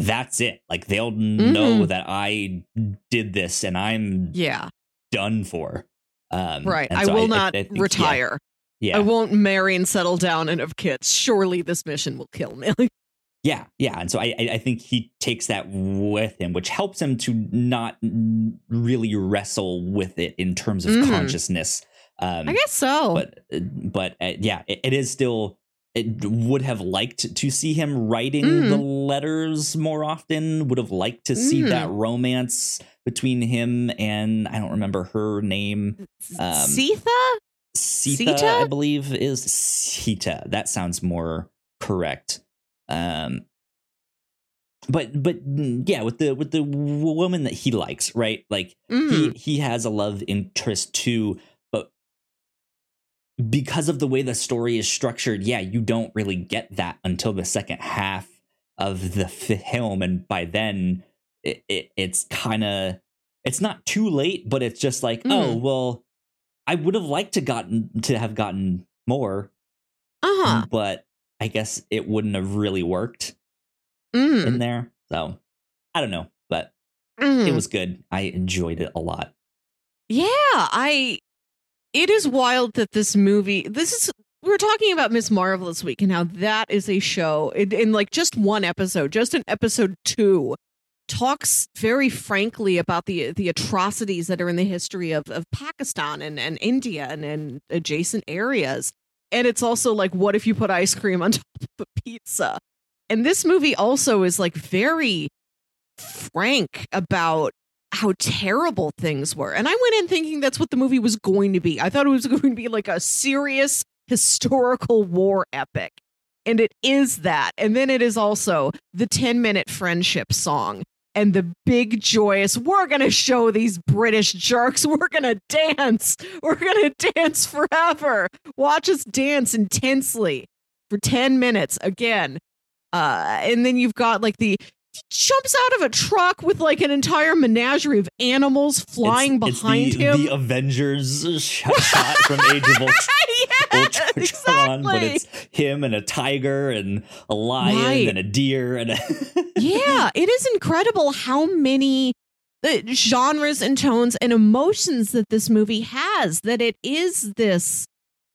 that's it. Like they'll know Mhm. that i did this and i'm yeah. done for. Um right. i so will I not I think, yeah, retire yeah i won't marry and settle down and have kids surely this mission will kill me Yeah, yeah, and so I, I think he takes that with him, which helps him to not mm, really wrestle with it in terms of Mhm. consciousness. Um, i guess so but but uh, yeah, it, it is still. It would have liked to see him writing Mm. the letters more often. Would have liked to see Mm. that romance between him and I don't remember her name. Um? Sita, Sita? I believe is Sita. That sounds more correct. Um, but but mm, yeah, with the with the woman that he likes, right? Like Mhm. he he has a love interest too, but because of the way the story is structured, yeah, you don't really get that until the second half of the film, and by then it, it it's kind of it's not too late, but it's just like, oh Mm. well, I would have liked to gotten to have gotten more, uh-huh but I guess it wouldn't have really worked Mhm. in there. So I don't know, but Mhm. it was good. I enjoyed it a lot. Yeah, I. It is wild that this movie. This is. We were talking about Miss Marvel this week and how that is a show in, in like just one episode, just in episode two. Talks very frankly about the the atrocities that are in the history of, of Pakistan and, and India and, and adjacent areas. And it's also like, what if you put ice cream on top of a pizza? And this movie also is like very frank about how terrible things were. And I went in thinking that's what the movie was going to be. I thought it was going to be like a serious historical war epic. And it is that. And then it is also the 10 minute friendship song and the big joyous, we're going to show these British jerks, we're going to dance, we're going to dance forever. Watch us dance intensely for 10 minutes again. Uh, and then you've got like the jumps out of a truck with like an entire menagerie of animals flying It's- behind it's the, him. The Avengers shot, shot from Age of Ultron. yeah, Ultron, exactly. But it's him and a tiger and a lion Right. and a deer and a yeah, it is incredible how many uh, genres and tones and emotions that this movie has. That it is this,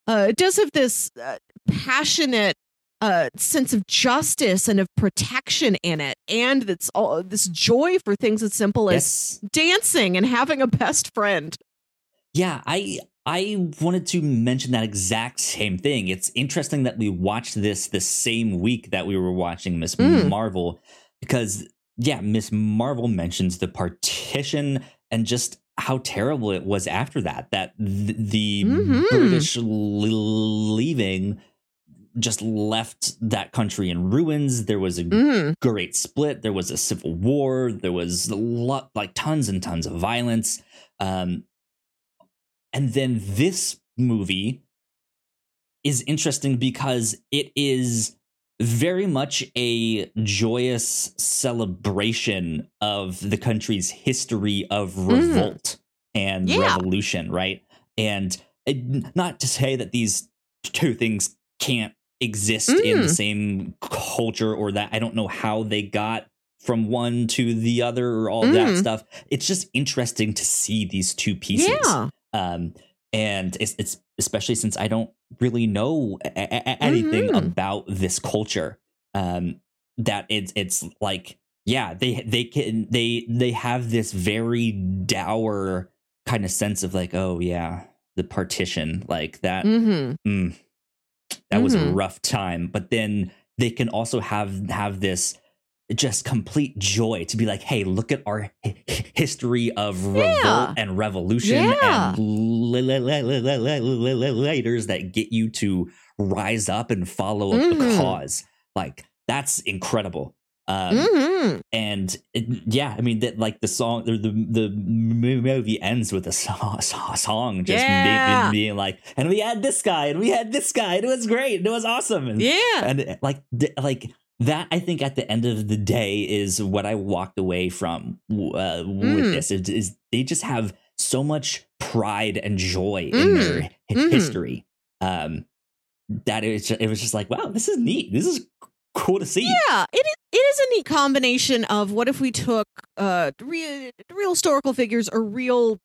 uh, it does have this uh, passionate uh, sense of justice and of protection in it, and it's all this joy for things as simple as dancing and having a best friend. Yeah, I I wanted to mention that exact same thing. It's interesting that we watched this the same week that we were watching Miss Mm. Marvel because yeah, Miss Marvel mentions the partition and just how terrible it was after that that th- the Mhm. British l- leaving just left that country in ruins. There was a Mm. great split. There was a civil war. There was a lot, like tons and tons of violence. Um, and then this movie is interesting because it is very much a joyous celebration of the country's history of revolt and Yeah. revolution, right? And it, not to say that these two things can't exist in the Mm. same culture or that I don't know how they got from one to the other or all that Mm. stuff. It's just interesting to see these two pieces. Yeah. Um, and it's, it's especially since I don't really know a- a- anything Mhm. about this culture. Um, that it's it's like yeah they they can they they have this very dour kind of sense of like oh yeah the partition like that hmm mm, that was a Mhm. rough time but then they can also have have this just complete joy to be like, hey, look at our h- history of revolt yeah. and revolution yeah. and leaders that get you to rise up and follow mm-hmm. the mm. cause. Like that's incredible. Um, mm-hmm. And it, yeah, I mean that like the song, the the, movie ends with a song, song just yeah. being, being, like, and we had this guy, and we had this guy, and it was great, and it was awesome, and yeah, and like like that i think at the end of the day is what i walked away from uh, with Mm. this is, is they just have so much pride and joy in their hi- Mhm. history um that it was, just, it was just like wow this is neat this is cool to see Yeah, it is, it is a neat combination of what if we took uh real, real historical figures or real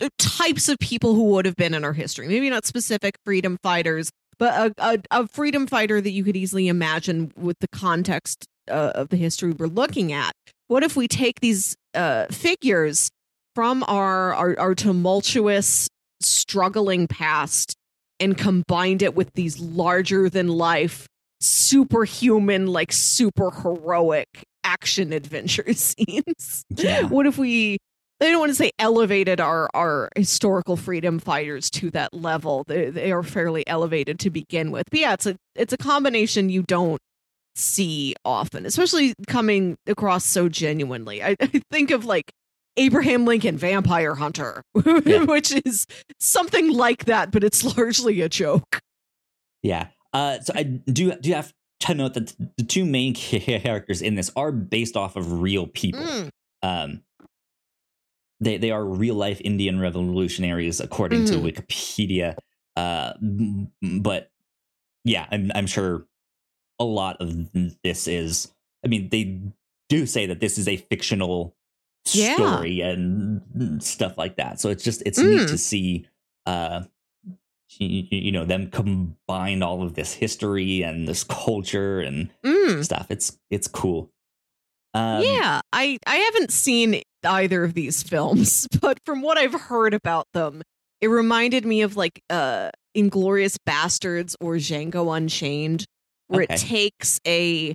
uh, types of people who would have been in our history. Maybe not specific freedom fighters, but a, a, a freedom fighter that you could easily imagine with the context uh, of the history we're looking at. What if we take these uh, figures from our, our our tumultuous, struggling past and combined it with these larger than life superhuman, like super heroic action adventure scenes. Yeah. What if we I don't want to say elevated our our historical freedom fighters to that level. They they are fairly elevated to begin with. But yeah, it's a it's a combination you don't see often, especially coming across so genuinely. I, I think of like Abraham Lincoln Vampire Hunter, Yeah. which is something like that, but it's largely a joke. Yeah. Uh, so I do do have to note that the two main characters in this are based off of real people. Mm. Um, they they are real life Indian revolutionaries according Mhm. to Wikipedia. Uh, but yeah, I'm I'm sure a lot of this is. I mean, they do say that this is a fictional Yeah. story and stuff like that. So it's just it's Mm. neat to see. Uh, you, you know them combine all of this history and this culture and Mm. stuff. It's it's cool. Um, yeah, I I haven't seen either of these films, but from what I've heard about them, it reminded me of like uh Inglourious Basterds or Django Unchained, where Okay. it takes a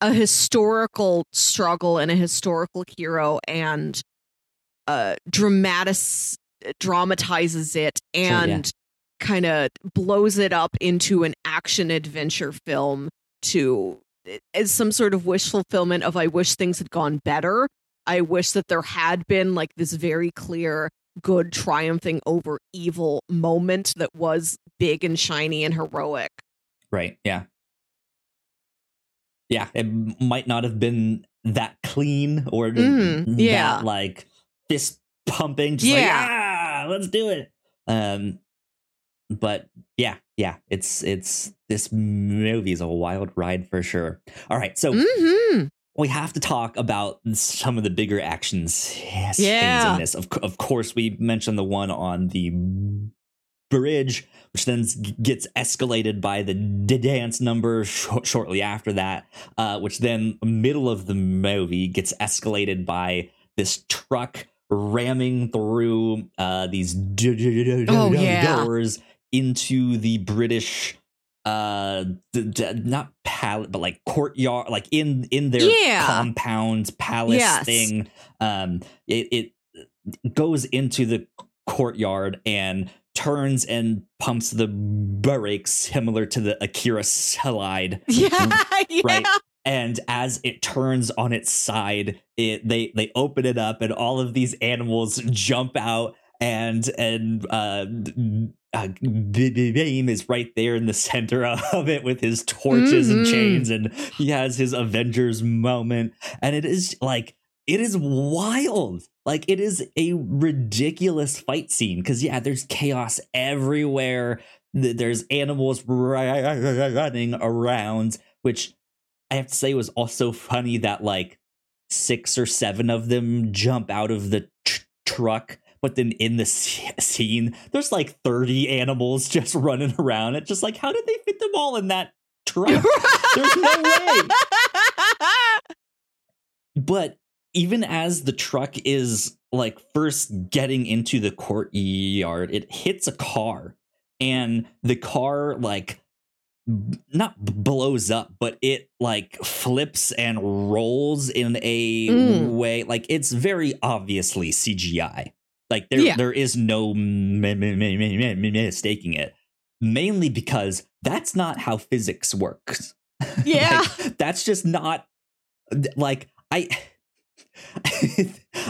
a historical struggle and a historical hero and uh dramatis dramatizes it Sure, yeah. and kind of blows it up into an action adventure film to as some sort of wish fulfillment of I wish things had gone better. I wish that there had been like this very clear good triumphing over evil moment that was big and shiny and heroic. Right. Yeah. Yeah. It might not have been that clean or that yeah. like fist pumping. Just like, Yeah. ah, let's do it. Um, but yeah, yeah, it's it's this movie is a wild ride for sure. All right, so hmm we have to talk about some of the bigger actions scenes Yeah. in this. Of, of course, we mentioned the one on the bridge, which then gets escalated by the dance number sh- shortly after that, uh, which then middle of the movie gets escalated by this truck ramming through uh, these Oh, yeah. doors into the British uh d- d- not palette but like courtyard like in in their Yeah. compound palace Yes. thing um it, it goes into the courtyard and turns and pumps the brakes similar to the akira slide Yeah, yeah. Right. and as it turns on its side it they they open it up and all of these animals jump out and and uh, uh B- B- Bheem is right there in the center of it with his torches and Mhm. chains and he has his avengers moment and it is like it is wild like it is a ridiculous fight scene because yeah there's chaos everywhere there's animals running around which I have to say was also funny that like six or seven of them jump out of the tr- truck, but then in the scene, there's like 30 animals just running around. It's just like, how did they fit them all in that truck? There's no way. But even as the truck is like first getting into the courtyard, it hits a car and the car like not blows up, but it like flips and rolls in a Mm. way like it's very obviously CGI. Like there, Yeah. there is no mistaking it. Mainly because that's not how physics works. Yeah. Like, that's just not like I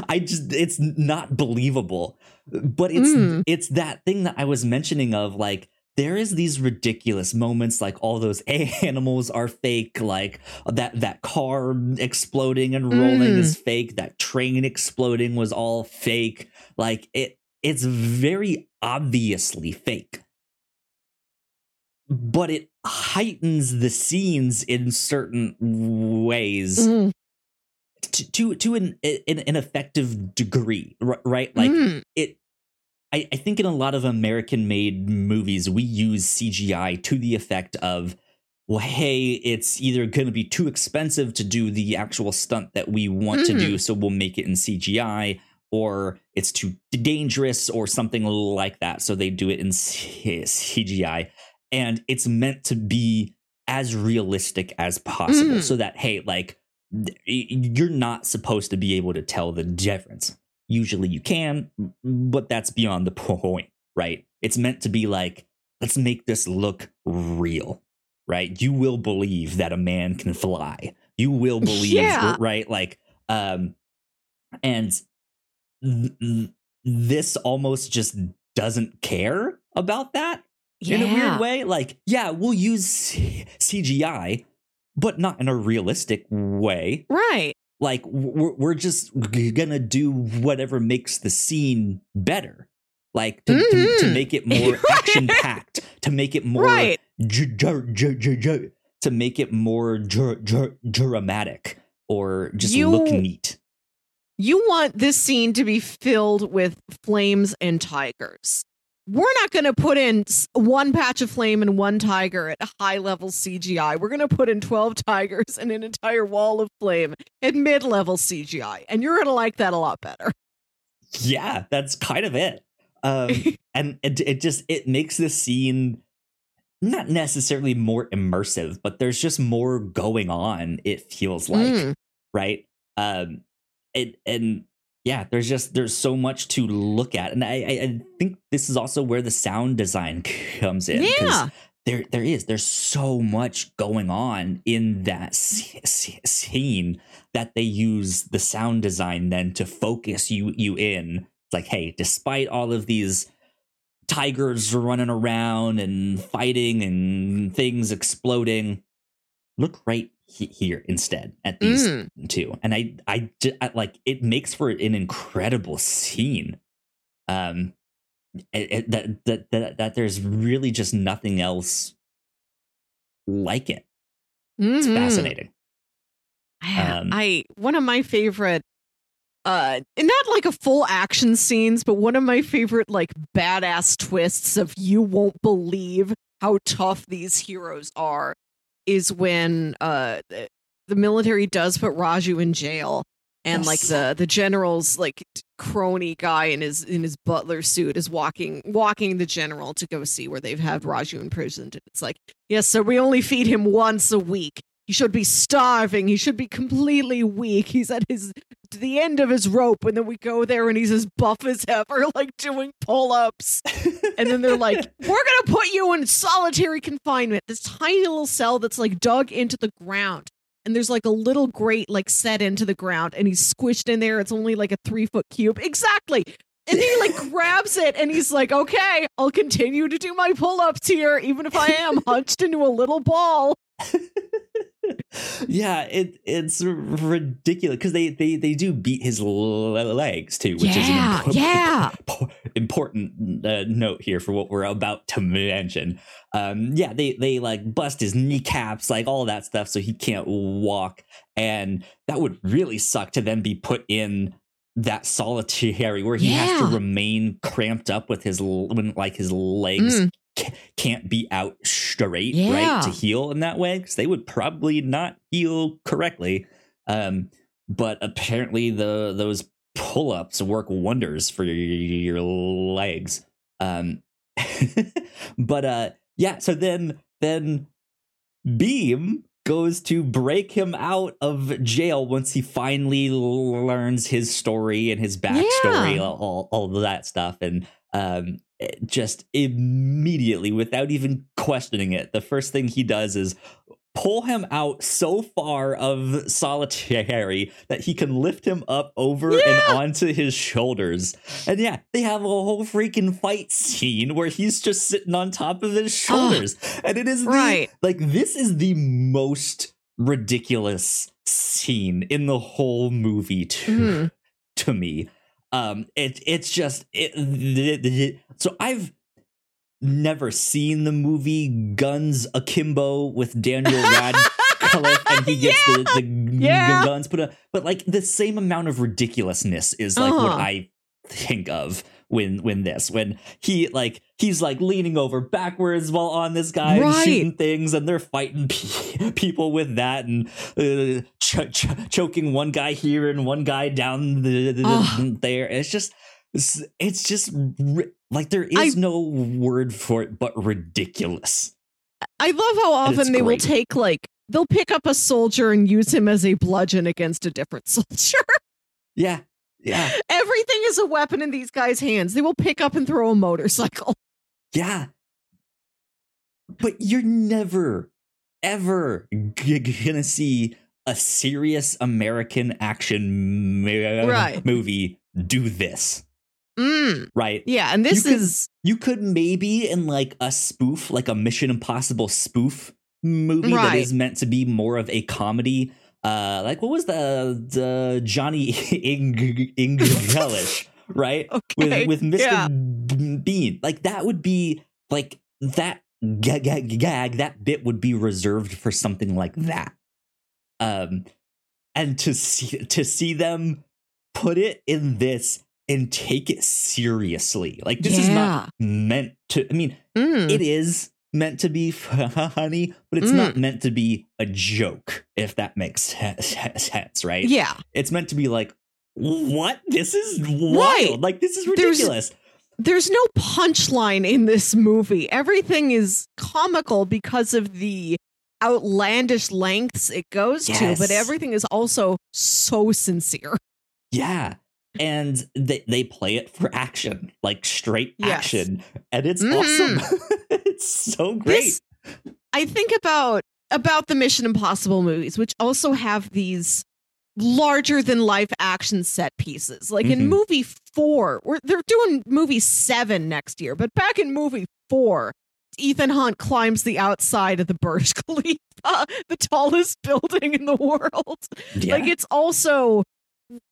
I just it's not believable. But it's Mm. it's that thing that I was mentioning of like there is these ridiculous moments like all those animals are fake like that that car exploding and rolling Mm. is fake that train exploding was all fake like it it's very obviously fake but it heightens the scenes in certain ways Mm, to to, to an, an an effective degree right like mm. it I, I think in a lot of American made movies, we use CGI to the effect of, well, hey, it's either going to be too expensive to do the actual stunt that we want to do, so we'll make it in CGI, or it's too dangerous, or something like that, so they do it in CGI. And it's meant to be as realistic as possible, Mm. so that, hey, like, you're not supposed to be able to tell the difference usually you can but that's beyond the point right? It's meant to be like let's make this look real right? You will believe that a man can fly. You will believe Yeah. right? Like um and th- th- this almost just doesn't care about that in a weird way. Like yeah we'll use cgi but not in a realistic way. Right. Like we're, we're just gonna do whatever makes the scene better like to, to, to Mhm. make it more action packed to make it more Right. j- j- j- j- j- to make it more dr- dr- dramatic or just look neat You want this scene to be filled with flames and tigers. We're not going to put in one patch of flame and one tiger at high level CGI. We're going to put in 12 tigers and an entire wall of flame at mid level CGI. And you're going to like that a lot better. Yeah, that's kind of it. Um, and it, it just it makes the scene not necessarily more immersive, but there's just more going on. It feels like mm. right. Um, it and yeah, there's just there's so much to look at, and I, I think this is also where the sound design comes in. Yeah, there there is there's so much going on in that scene that they use the sound design then to focus you you in. It's like, hey, despite all of these tigers running around and fighting and things exploding, look right here instead at these mm. two. And I, I i like it makes for an incredible scene. Um it, it, that, that that that there's really just nothing else like it. Mm-hmm. it's fascinating um, i one of my favorite uh not like a full action scenes but one of my favorite like badass twists of you won't believe how tough these heroes are is when uh the military does put Raju in jail and yes. like the the general's like crony guy in his in his butler suit is walking walking the general to go see where they've had Raju imprisoned and it's like yes so we only feed him once a week he should be starving. He should be completely weak. He's at his the end of his rope and then we go there and he's as buff as ever like doing pull-ups. And then they're like we're gonna put you in solitary confinement. This tiny little cell that's like dug into the ground and there's like a little grate like set into the ground and he's squished in there. It's only like a three foot cube. Exactly! And he like grabs it and he's like okay i'll continue to do my pull-ups here even if i am hunched into a little ball yeah, it it's ridiculous because they they they do beat his legs too, which yeah, is an yeah. important uh, note here for what we're about to mention. Um, yeah, they they like bust his kneecaps, like all that stuff, so he can't walk, and that would really suck to then be put in that solitary where he yeah. has to remain cramped up with his when like his legs mm can't be out straight, yeah. right, to heal in that way because they would probably not heal correctly. Um, but apparently, the those pull ups work wonders for your, your legs. Um, but uh, yeah, so then then Bheem goes to break him out of jail once he finally learns his story and his backstory, yeah. all, all that stuff, and um, just immediately without even questioning it the first thing he does is pull him out so far of solitary that he can lift him up over yeah. and onto his shoulders. And yeah, they have a whole freaking fight scene where he's just sitting on top of his shoulders. and it is right. The, like this is the most ridiculous scene in the whole movie to mm-hmm. to me um it it's just it, so i've never seen the movie guns akimbo with daniel radcliffe and he gets yeah. the, the yeah. guns put up but like the same amount of ridiculousness is like uh-huh. what i think of when when this. When he like he's like leaning over backwards while on this guy right. and shooting things and they're fighting pe- people with that and uh, ch- ch- choking one guy here and one guy down the, the, there. It's just it's, it's just like there is I, no word for it but ridiculous. I love how often they great. will take like they'll pick up a soldier and use him as a bludgeon against a different soldier. Yeah yeah. Everything is a weapon in these guys' hands. They will pick up and throw a motorcycle. Yeah. But you're never, ever g- gonna see a serious American action right. movie do this. Mm. Right. Yeah. And this you is. Could, you could maybe in like a spoof, like a Mission Impossible spoof movie right. that is meant to be more of a comedy uh like what was the the Johnny English, right? Okay. With with Mr. Yeah. Bean. Like that would be like that gag, gag, gag that bit would be reserved for something like that. Um and to see to see them put it in this and take it seriously. Like this is not meant to. I mean, Mm. it is meant to be funny, but it's not meant to be a joke. If that makes sense, right? yeah. It's meant to be like, what? This is wild. Right. Like this is ridiculous. There's no punchline in this movie. Everything is comical because of the outlandish lengths it goes to, but everything is also so sincere. Yeah. And they, they play it for action, like straight Yes. action. And it's Mhm. awesome. it's so great. This- I think about about the Mission Impossible movies, which also have these larger than life action set pieces. Like in Mhm. movie four, we're, they're doing movie seven next year, but back in movie four, Ethan Hunt climbs the outside of the Burj Khalifa, the tallest building in the world. yeah. Like it's also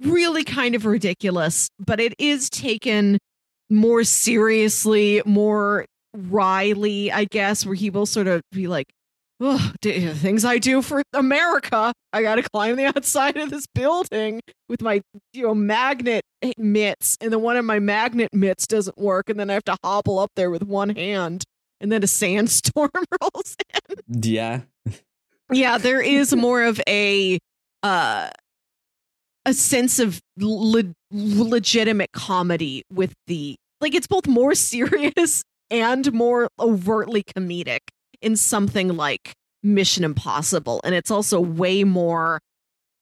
really kind of ridiculous, but it is taken more seriously, more wryly, I guess, where he will sort of be like, oh, d- things I do for America. I got to climb the outside of this building with my, you know, magnet mitts, and then one of my magnet mitts doesn't work, and then I have to hobble up there with one hand, and then a sandstorm rolls in. yeah. Yeah, there is more of a uh a sense of le- legitimate comedy with the like it's both more serious and more overtly comedic in something like Mission Impossible and it's also way more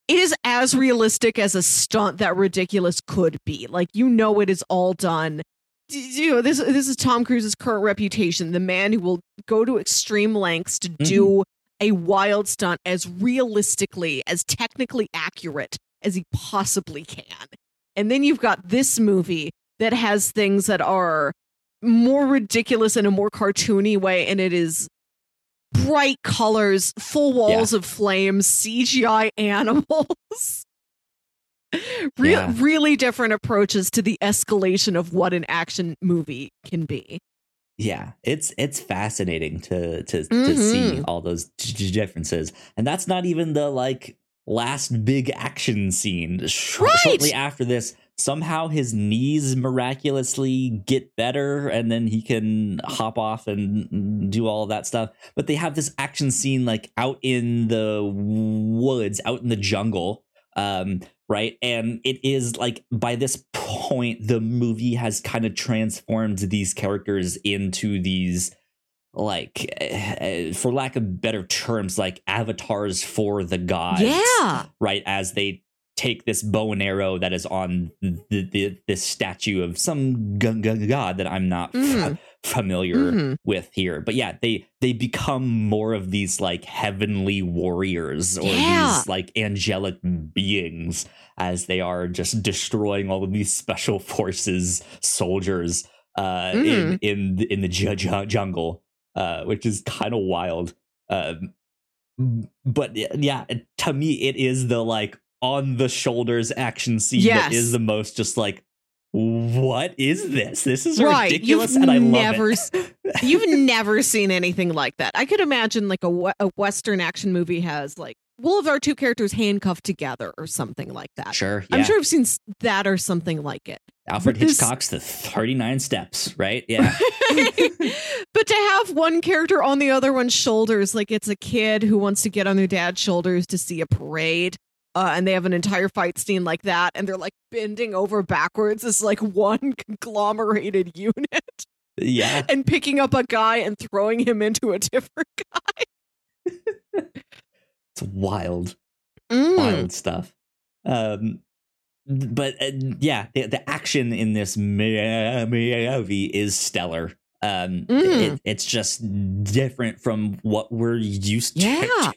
it is as realistic as a stunt that ridiculous could be. Like you know it is all done you know this this is Tom Cruise's current reputation, the man who will go to extreme lengths to mm-hmm. do a wild stunt as realistically, as technically accurate as he possibly can. And then you've got this movie that has things that are more ridiculous in a more cartoony way, and it is bright colors, full walls of flames, CGI animals. Re- Yeah. Really different approaches to the escalation of what an action movie can be. Yeah, it's it's fascinating to to to see Mhm. all those differences, and that's not even the like last big action scene. Sh- Right. Shortly after this, somehow his knees miraculously get better, and then he can hop off and do all that stuff. But they have this action scene like out in the woods, out in the jungle, um, right? And it is like by this point, the movie has kind of transformed these characters into these, like, uh, for lack of better terms, like avatars for the gods. Yeah. Right. As they take this bow and arrow that is on the, the this statue of some g- g- god that I'm not f- Mhm. familiar Mhm. with here. But yeah, they they become more of these like heavenly warriors or Yeah. these like angelic beings as they are just destroying all of these special forces soldiers uh in in the- in the ju- ju- jungle uh which is kind of wild. Um but yeah, to me it is the like on the shoulders action scene Yes. that is the most just like what is this? This is right. ridiculous You've and I love it. You've never seen anything like that. I could imagine like a, a Western action movie has like, all of our two characters handcuffed together or something like that. Sure. Yeah. I'm sure I've seen that or something like it. Alfred this- Hitchcock's The 39 Steps, right? Yeah. but to have one character on the other one's shoulders, like it's a kid who wants to get on their dad's shoulders to see a parade. Uh, and they have an entire fight scene like that, and they're like bending over backwards as like one conglomerated unit yeah. and picking up a guy and throwing him into a different guy. It's wild, Mm. wild stuff. Um, but uh, yeah, the, the action in this mo- movie is stellar. Um, Mm. it, it's just different from what we're used to, Yeah.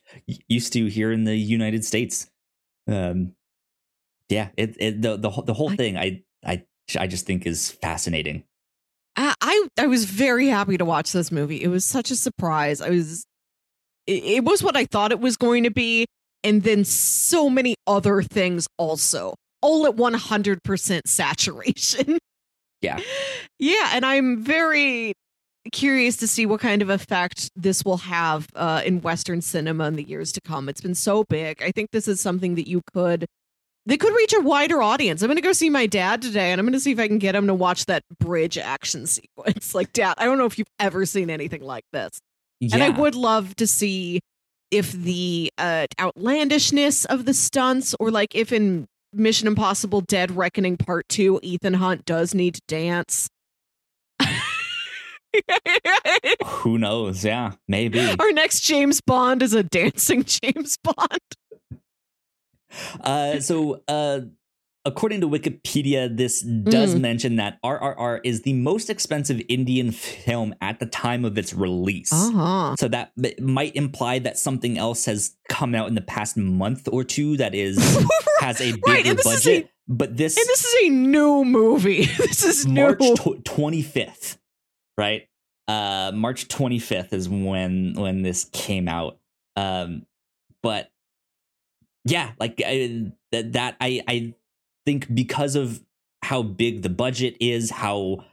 used to here in the United States. Um, yeah, it, it the the whole- the whole I- thing I I I just think is fascinating. I, I I was very happy to watch this movie. It was such a surprise. I was it, it was what I thought it was going to be and then so many other things also. All at 100% saturation. Yeah. Yeah, and I'm very curious to see what kind of effect this will have uh, in Western cinema in the years to come. It's been so big. I think this is something that you could they could reach a wider audience. I'm going to go see my dad today, and I'm going to see if I can get him to watch that bridge action sequence. Like, Dad, I don't know if you've ever seen anything like this, yeah. and I would love to see if the uh, outlandishness of the stunts, or like if in Mission Impossible: Dead Reckoning Part Two, Ethan Hunt does need to dance. Who knows? Yeah, maybe. Our next James Bond is a dancing James Bond. Uh, so, uh, according to Wikipedia, this does Mm. mention that RRR is the most expensive Indian film at the time of its release. huh. So that might imply that something else has come out in the past month or two that is has a bigger Right, and this is budget. a- but this, And this is a new movie. This is March new. twenty fifth, right? Uh, March twenty fifth is when when this came out. Um, but yeah, like I, that that I I think because of how big the budget is, how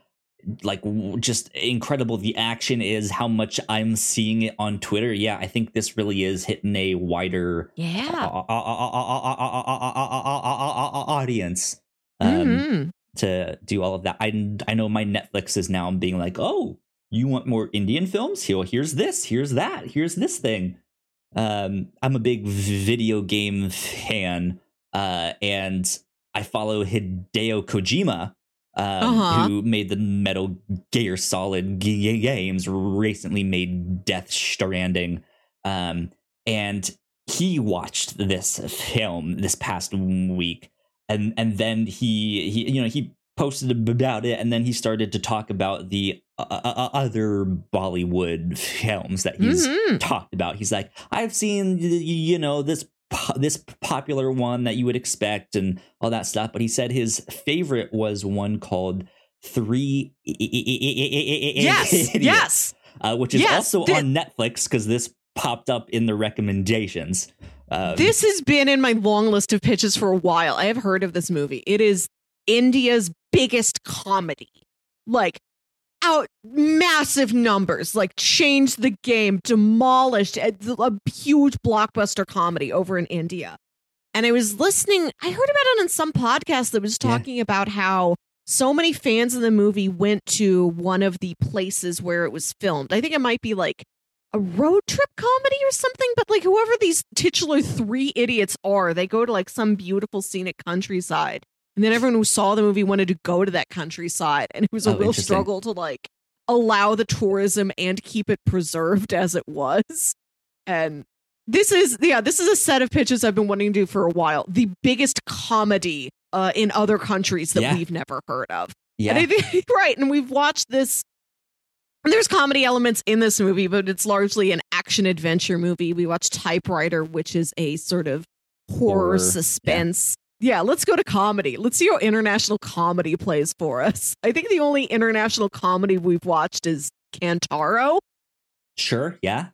like just incredible the action is, how much I'm seeing it on Twitter. Yeah, I think this really is hitting a wider Yeah. audience. Um, Mhm. To do all of that. I I know my Netflix is now being like, oh, you want more Indian films? Here, here's this, here's that, here's this thing. Um, I'm a big video game fan, uh, and I follow Hideo Kojima, um, Uh-huh. who made the Metal Gear Solid games. Recently made Death Stranding, um, and he watched this film this past week and and then he he you know he posted about it and then he started to talk about the uh, uh, other bollywood films that he's Mhm. talked about he's like i've seen you know this this popular one that you would expect and all that stuff but he said his favorite was one called three Yes. Idiots, Yes. uh, which is Yes, also on netflix because this popped up in the recommendations um, This has been in my long list of pitches for a while. I have heard of this movie. It is India's biggest comedy. Like out massive numbers, like changed the game, demolished a, a huge blockbuster comedy over in India. And I was listening, I heard about it on some podcast that was Yeah. talking about how so many fans of the movie went to one of the places where it was filmed. I think it might be like a road trip comedy or something, but like whoever these titular three idiots are, they go to like some beautiful scenic countryside. And then everyone who saw the movie wanted to go to that countryside. And it was a Oh, real struggle to like allow the tourism and keep it preserved as it was. And this is, yeah, this is a set of pitches I've been wanting to do for a while. The biggest comedy uh, in other countries that Yeah. we've never heard of. yeah And think right, and we've watched this. There's comedy elements in this movie, but it's largely an action adventure movie. We watched Typewriter, which is a sort of horror, Horror, suspense. Yeah. let's go to comedy. Let's see how international comedy plays for us. I think the only international comedy we've watched is Kantaro. Sure, yeah.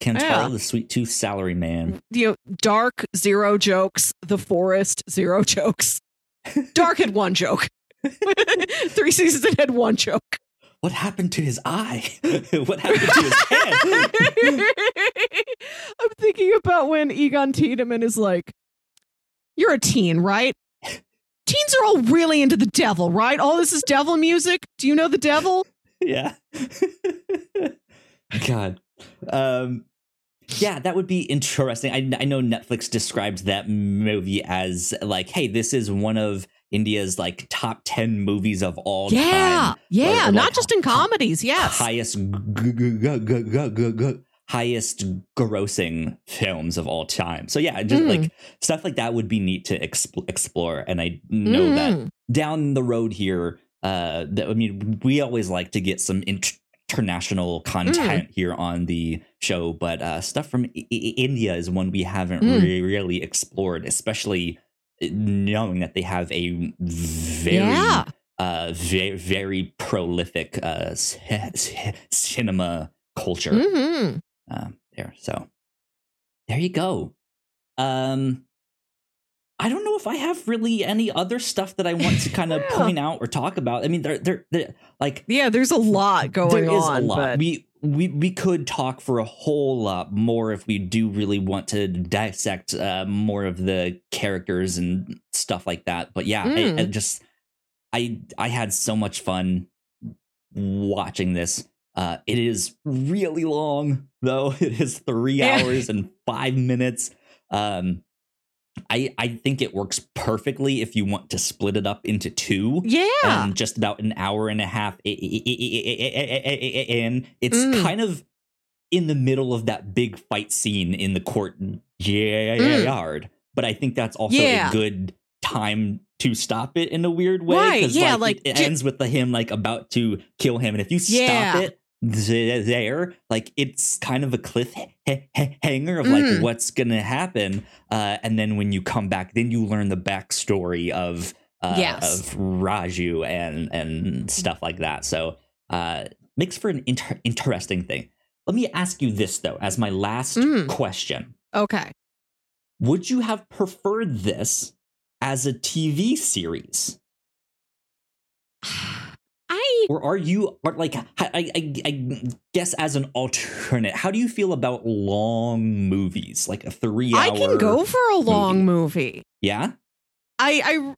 Kantaro, Yeah. the sweet tooth salary man. You know, Dark, zero jokes. The Forest, zero jokes. Dark had one joke. Three seasons it had one joke. What happened to his eye? what happened to his head? I'm thinking about when Egon Tiedemann is like, You're a teen, right? Teens are all really into the devil, right? All this is devil music. Do you know the devil? yeah. God. Um yeah, that would be interesting. I, I know Netflix described that movie as like, hey, this is one of India's like top 10 movies of all yeah. time. Yeah. Or, like, not just in comedies. Yes. highest g- g- g- highest grossing films of all time. So yeah, just Mm. like stuff like that would be neat to exp- explore. And I know Mhm. that down the road here, uh, that, I mean, we always like to get some int- international content Mm. here on the show, but uh, stuff from I- I- India is one we haven't Mm. re- really explored, especially knowing that they have a very Yeah. uh very very prolific uh cinema culture Mhm. um there so there you go um i don't know if i have really any other stuff that i want to kind of Yeah. point out or talk about i mean there there like Yeah. There's a lot going there is on. a lot But we we we could talk for a whole lot more if we do really want to dissect uh, more of the characters and stuff like that. But yeah, Mm. I, I just I I had so much fun watching this. Uh, it is really long though. It is three hours and five minutes. Um, I I think it works perfectly if you want to split it up into two Yeah. and just about an hour and a half in. It's Mm. kind of in the middle of that big fight scene in the court Mm. yard, but I think that's also Yeah. a good time to stop it in a weird way. Right, yeah, it- like, it ju- ends with the him like about to kill him, and if you Yeah. stop it there, like it's kind of a cliffhanger of like Mm. what's gonna happen, uh, and then when you come back, then you learn the backstory of uh, Yes. of Raju and and stuff like that. So uh, makes for an inter- interesting thing. Let me ask you this though, as my last Mm. question: okay. Would you have preferred this as a TV series, I or are you are like I, I, I guess as an alternate? How do you feel about long movies, like a three? I can go for a long movie. Yeah, I I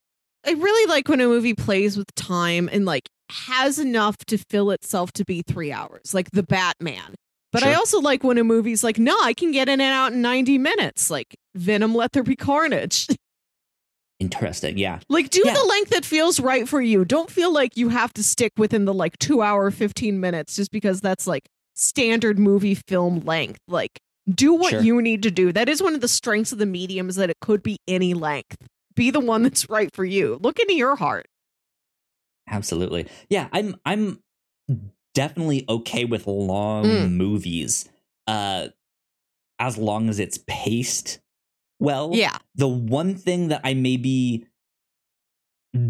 I really like when a movie plays with time and like has enough to fill itself to be three hours, like the Batman. But I also like when a movie's like, no, I can get in and out in 90 minutes. Like Venom, Let There Be Carnage. interesting. Yeah, like do Yeah. the length that feels right for you. Don't feel like you have to stick within the like two hour, 15 minutes just because that's like standard movie film length. Like do what Sure. you need to do. That is one of the strengths of the medium is that it could be any length. Be the one that's right for you. Look into your heart. absolutely. Yeah, I'm I'm definitely okay with long Mm. movies, uh, as long as it's paced well. Yeah. the one thing that I maybe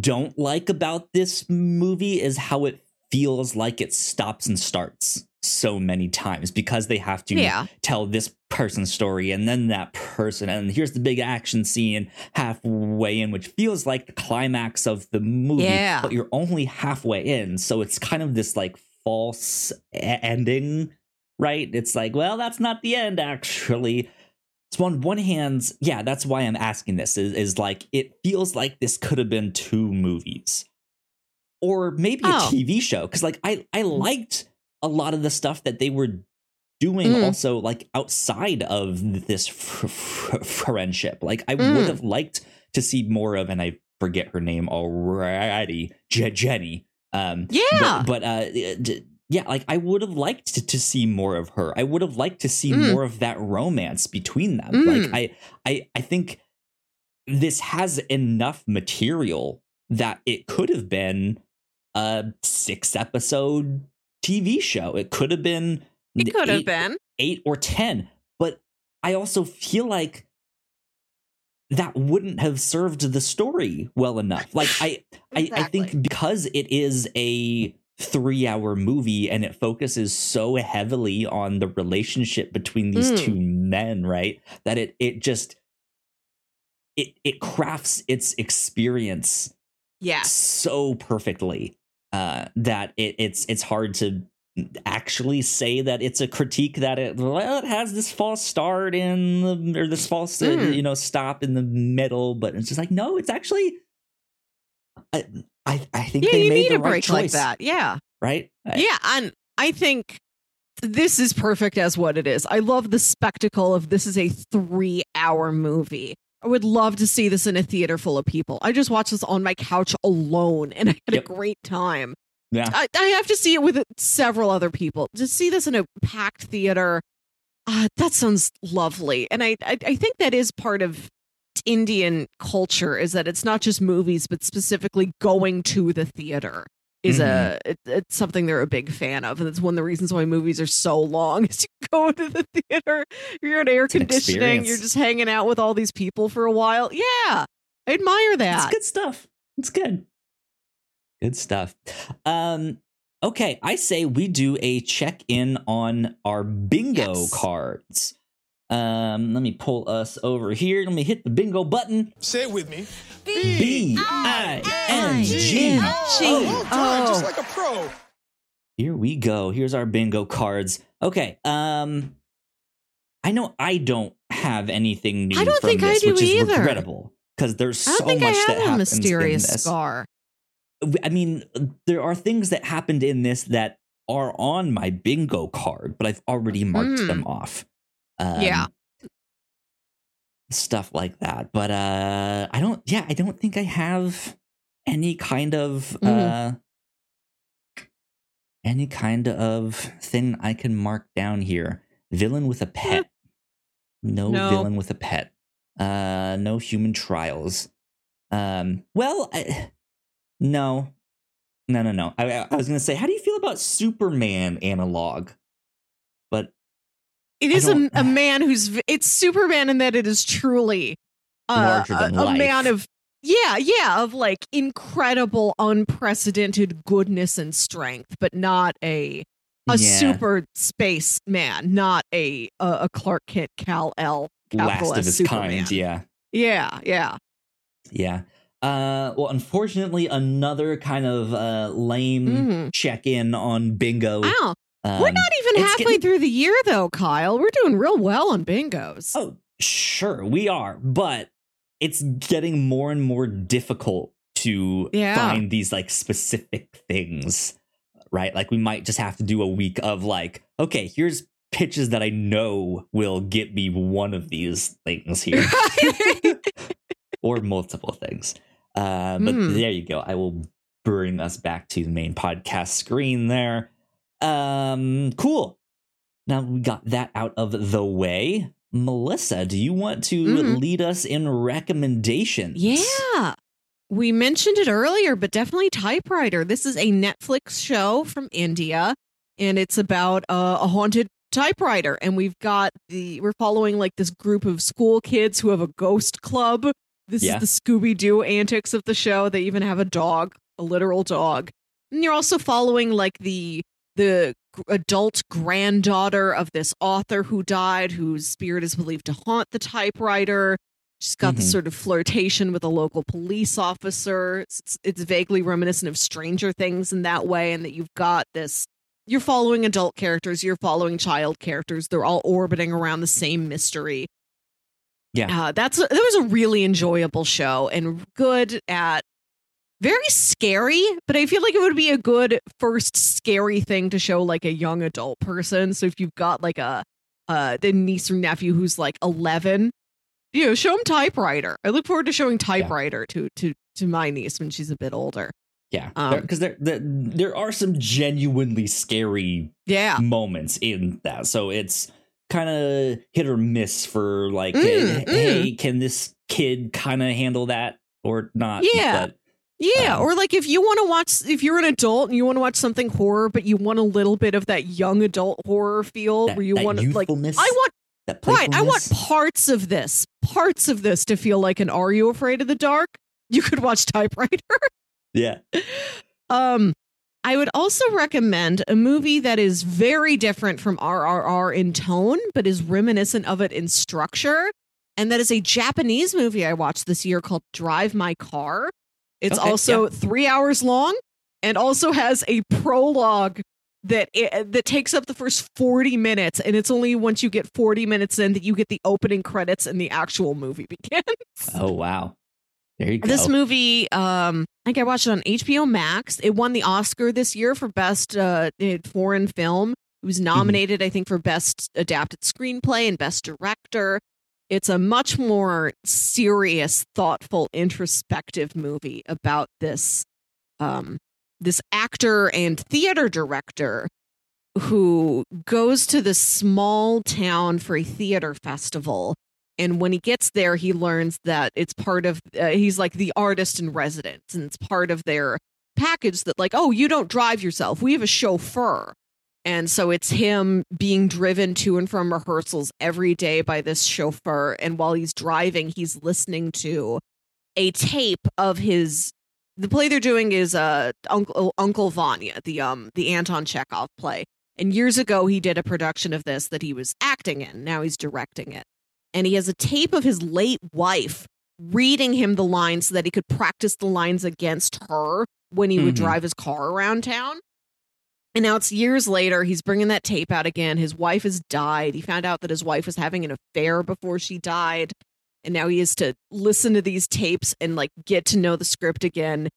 don't like about this movie is how it feels like it stops and starts so many times because they have to Yeah. tell this person's story and then that person and here's the big action scene halfway in which feels like the climax of the movie Yeah. but you're only halfway in so it's kind of this like false ending right it's like well that's not the end actually so on one hand, yeah, that's why I'm asking this. Is, is like it feels like this could have been two movies, or maybe Oh. a TV show. Because like I I liked a lot of the stuff that they were doing. Mm. Also, like outside of this fr- fr- friendship, like I Mm. would have liked to see more of. And I forget her name already. Je- Jenny. Um, Yeah. but, but uh, d- yeah, like I would have liked to, to see more of her. I would have liked to see Mm. more of that romance between them. Mm. Like I, I, I think this has enough material that it could have been a six episode TV show. It could have been It could have eight- been. eight or ten. But I also feel like that wouldn't have served the story well enough. Like I, I, I think because it is a three hour movie and it focuses so heavily on the relationship between these Mm. two men, right? That it it just it it crafts its experience yeah so perfectly uh, that it, it's it's hard to actually say that it's a critique that it well it has this false start in the or this false uh, Mm. you know stop in the middle, but it's just like no, it's actually. I I, I think Yeah, they you made need the a right break like choice, that. Yeah. right? I- Yeah, and I think this is perfect as what it is. I love the spectacle of this is a three hour movie. I would love to see this in a theater full of people. I just watched this on my couch alone and I had Yep. a great time. yeah. I, I have to see it with several other people. To see this in a packed theater, uh, that sounds lovely. And I, I, I think that is part of Indian culture is that it's not just movies, but specifically going to the theater is a it, it's something they're a big fan of, and it's one of the reasons why movies are so long. Is you go to the theater, you're in air an conditioning, you're just hanging out with all these people for a while. Yeah, I admire that. It's good stuff. It's good. Good stuff. Um okay, I say we do a check-in on our bingo Yes. cards. Um let me pull us over here. Let me hit the bingo button. Say it with me. B I N G. Oh, G. well done, just like a pro. Here we go. Here's our bingo cards. Okay. Um I know I don't have anything new I don't from think I this, do which is either. regrettable because there's I don't so think I much that have a happens in mysterious this. scar. I mean, there are things that happened in this that are on my bingo card, but I've already marked Mm. them off. Um, Yeah. Stuff like that. But uh I don't yeah, I don't think I have any kind of Mm. uh any kind of thing I can mark down here. Villain with a pet. No, No. villain with a pet. Uh no human trials. Um well, I, no. No, no, no. I, I- I was going to say, how do you feel about Superman analog? It is a, a man who's it's Superman in that it is truly uh, a, a man of yeah yeah of like incredible unprecedented goodness and strength, but not a a yeah, super space man, not a a, a Clark Kent Kal-El last of his Superman. kind. Yeah. yeah, yeah. Yeah. Uh, well, unfortunately, another kind of uh, lame Mhm. check in on bingo. Wow, Um, we're not even halfway getting- through the year though, Kyle. We're doing real well on bingos. Oh, sure, we are, but it's getting more and more difficult to Yeah. find these like specific things, right? Like we might just have to do a week of like, okay, here's pitches that I know will get me one of these things here, or multiple things. Uh, but Hmm. there you go. I will bring us back to the main podcast screen there. Um, cool. Now we got that out of the way. Melissa, do you want to Mhm. lead us in recommendations? Yeah. We mentioned it earlier, but definitely Typewriter. This is a Netflix show from India, and it's about uh, a haunted typewriter. And we've got the, we're following like this group of school kids who have a ghost club. This Yeah. is the Scooby Doo antics of the show. They even have a dog, a literal dog. And you're also following like the, the adult granddaughter of this author who died, whose spirit is believed to haunt the typewriter. She's got this Mhm. sort of flirtation with a local police officer. It's, it's, it's vaguely reminiscent of Stranger Things in that way, and that you've got this. You're following adult characters, you're following child characters. They're all orbiting around the same mystery. Yeah. uh, that's a, that was a really enjoyable show and good at very scary. But I feel like it would be a good first scary thing to show like a young adult person. So if you've got like a uh, the niece or nephew who's like 11 you know, show him typewriter. I look forward to showing typewriter to to to my niece when she's a bit older. Yeah, Um, because there, there there are some genuinely scary Yeah. moments in that, so it's kind of hit or miss for like, Mm, hey, hey, can this kid kind of handle that or not? Yeah. But Yeah, Um, or like if you want to watch if you're an adult and you want to watch something horror but you want a little bit of that young adult horror feel that, where you want to like I want that right, I want parts of this, parts of this to feel like an Are You Afraid of the Dark? You could watch Typewriter. yeah, Um, I would also recommend a movie that is very different from RRR in tone, but is reminiscent of it in structure. And that is a Japanese movie I watched this year called Drive My Car. It's Okay, also three hours long and also has a prologue that it, that takes up the first 40 minutes. And it's only once you get 40 minutes in that you get the opening credits and the actual movie begins. Oh wow, there you go. This movie, um, I think I watched it on HBO Max. It won the Oscar this year for best uh, foreign film. It was nominated, I think, for best adapted screenplay and best director. It's a much more serious, thoughtful, introspective movie about this um, this actor and theater director who goes to this small town for a theater festival. And when he gets there he learns that it's part of uh, he's like the artist in residence and it's part of their package that like oh you don't drive yourself. We have a chauffeur and so it's him being driven to and from rehearsals every day by this chauffeur and while he's driving he's listening to a tape of his the play they're doing is uh uncle uncle vanya the um the anton chekhov play and years ago he did a production of this that he was acting in now he's directing it and he has a tape of his late wife reading him the lines so that he could practice the lines against her when he would Mhm. drive his car around town. And now it's years later. He's bringing that tape out again. His wife has died. He found out that his wife was having an affair before she died. And now he has to listen to these tapes and like get to know the script again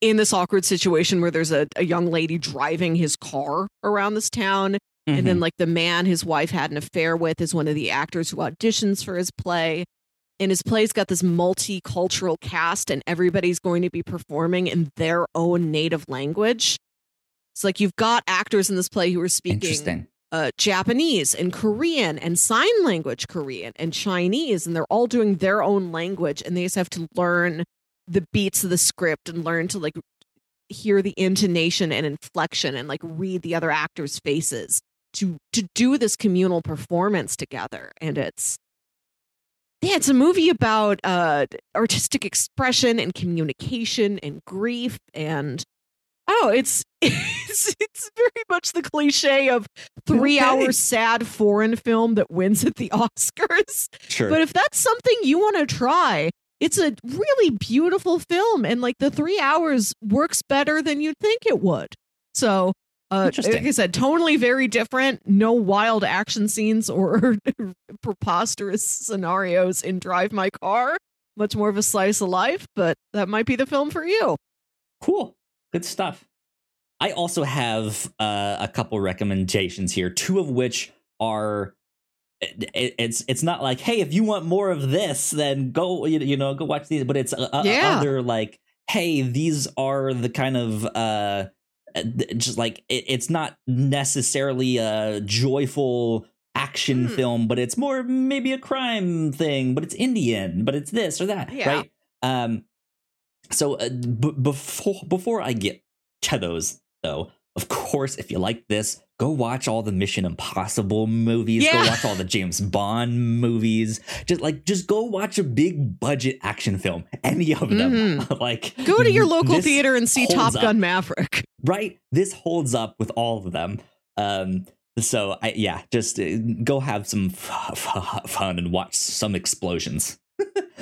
in this awkward situation where there's a, a young lady driving his car around this town. And then, Mhm. like, the man his wife had an affair with is one of the actors who auditions for his play. And his play's got this multicultural cast, and everybody's going to be performing in their own native language. It's like you've got actors in this play who are speaking uh, Japanese and Korean and sign language Korean and Chinese, and they're all doing their own language, and they just have to learn the beats of the script and learn to like hear the intonation and inflection and like read the other actors' faces to to do this communal performance together. And it's yeah, it's a movie about uh artistic expression and communication and grief and oh, it's it's it's very much the cliche of three hour sad foreign film that wins at the Oscars. Sure. But if that's something you want to try, it's a really beautiful film, and like the three hours works better than you'd think it would. So, uh, like I said, totally very different. No wild action scenes or preposterous scenarios in Drive My Car. Much more of a slice of life, but that might be the film for you. Cool. Good stuff. I also have uh, a couple recommendations here, two of which are it, it- it's it's not like hey if you want more of this then go you, you know go watch these but it's uh, uh, Yeah. other like hey these are the kind of uh uh, just like it, it's not necessarily a joyful action Hmm. film but it's more maybe a crime thing but it's indian but it's this or that Yeah. right um so uh, b- before before i get to those though of course if you like this go watch all the mission impossible movies. Yeah. go watch all the james bond movies. Just like just go watch a big budget action film any of them. Like Go to your local theater and see Top up. Gun Maverick. right? This holds up with all of them. Um so I, yeah just uh, go have some f- f- fun and watch some explosions.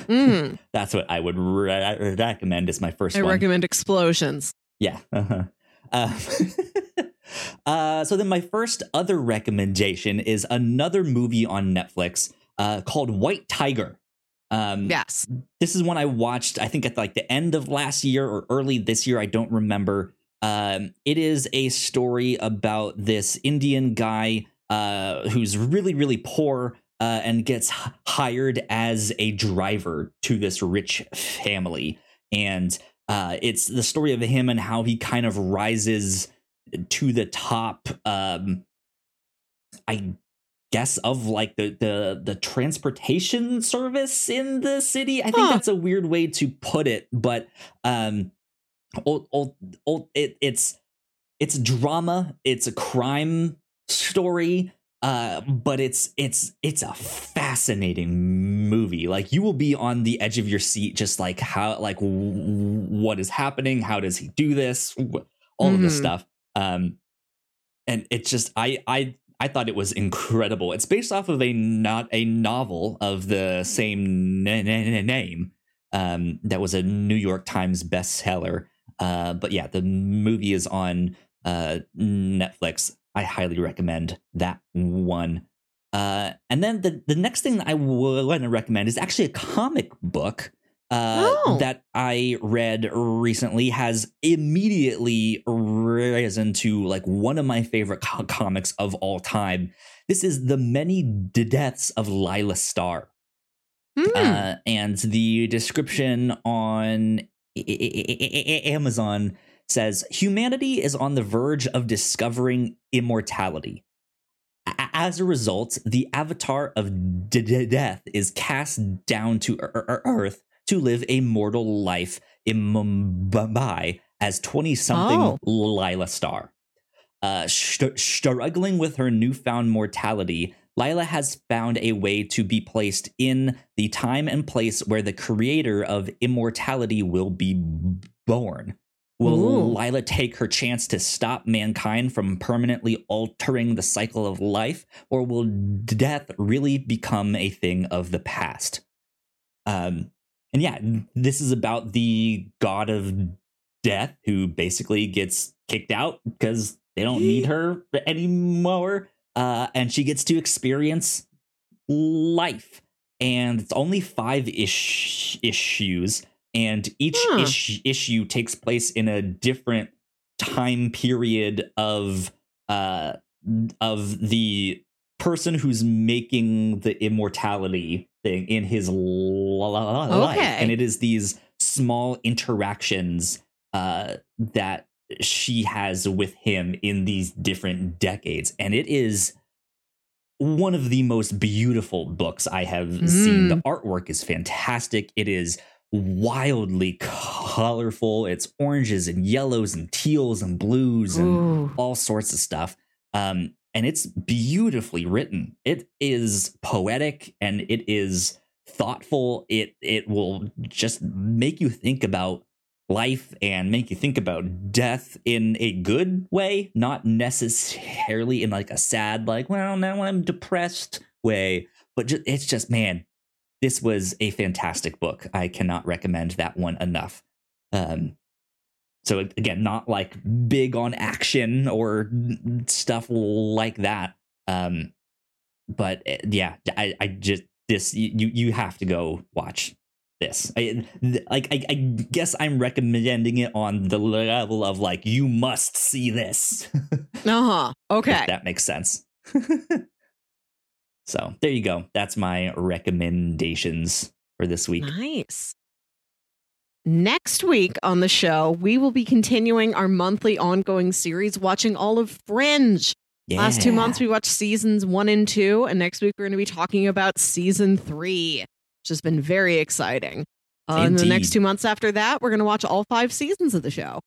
Mm, that's what i would re- recommend as my first I one. recommend Explosions. yeah uh-huh. Uh, uh, so then my first other recommendation is another movie on netflix uh, called white tiger um, Yes. this is one I watched, I think at like the end of last year or early this year. I don't remember. Um, it is a story about this Indian guy uh, who's really, really poor uh, and gets hired as a driver to this rich family. And uh, it's the story of him and how he kind of rises to the top. Um, I guess of like the the the transportation service in the city. I think Huh. that's a weird way to put it, but um, old, old, old, it, it's it's drama. It's a crime story. Uh, but it's it's it's a fascinating movie. Like you will be on the edge of your seat, just like how like w- what is happening? How does he do this? All of this Mhm. stuff. Um, and it's just I I I thought it was incredible. It's based off of a not a novel of the same na- na- na- name. Um, that was a New York Times bestseller. Uh, but yeah, the movie is on uh Netflix. I highly recommend that one. Uh, and then the the next thing that I want to recommend is actually a comic book uh, Oh. that I read recently has immediately risen to like one of my favorite co- comics of all time. This is the many D- deaths of Laila Starr, Hmm. uh, and the description on A- A- A- Amazon says humanity is on the verge of discovering immortality. As a result, the avatar of death is cast down to ear- ear- Earth to live a mortal life in Mumbai as 20 something Oh. Laila Starr. Uh, st- struggling with her newfound mortality, Laila has found a way to be placed in the time and place where the creator of immortality will be born. Will Ooh. Laila take her chance to stop mankind from permanently altering the cycle of life, or will death really become a thing of the past? Um, and yeah, this is about the god of death who basically gets kicked out because They don't need her anymore. Uh, and she gets to experience life. And it's only five ish issues, and each Huh. ish- issue takes place in a different time period of uh of the person who's making the immortality thing in his life Okay. and it is these small interactions uh that she has with him in these different decades and it is one of the most beautiful books i have seen Mm. the artwork is fantastic it is wildly colorful it's oranges and yellows and teals and blues and Ooh. all sorts of stuff. Um, and it's beautifully written. It is poetic and it is thoughtful. It it will just make you think about life and make you think about death in a good way, not necessarily in like a sad, like, well, now I'm depressed way. But ju- it's just, man, this was a fantastic book. I cannot recommend that one enough. Um, so again, not like big on action or stuff like that. Um, but uh, yeah, I, I just this you you have to go watch this. I, like I, I guess I'm recommending it on the level of like you must see this. Uh-huh. Okay. if that makes sense. so there you go. That's my recommendations for this week. Nice. Next week on the show, we will be continuing our monthly ongoing series, watching all of Fringe. Last two months, we watched seasons one and two, and next week, we're going to be talking about season three, which has been very exciting. Uh, and the next two months after that, we're going to watch all five seasons of the show.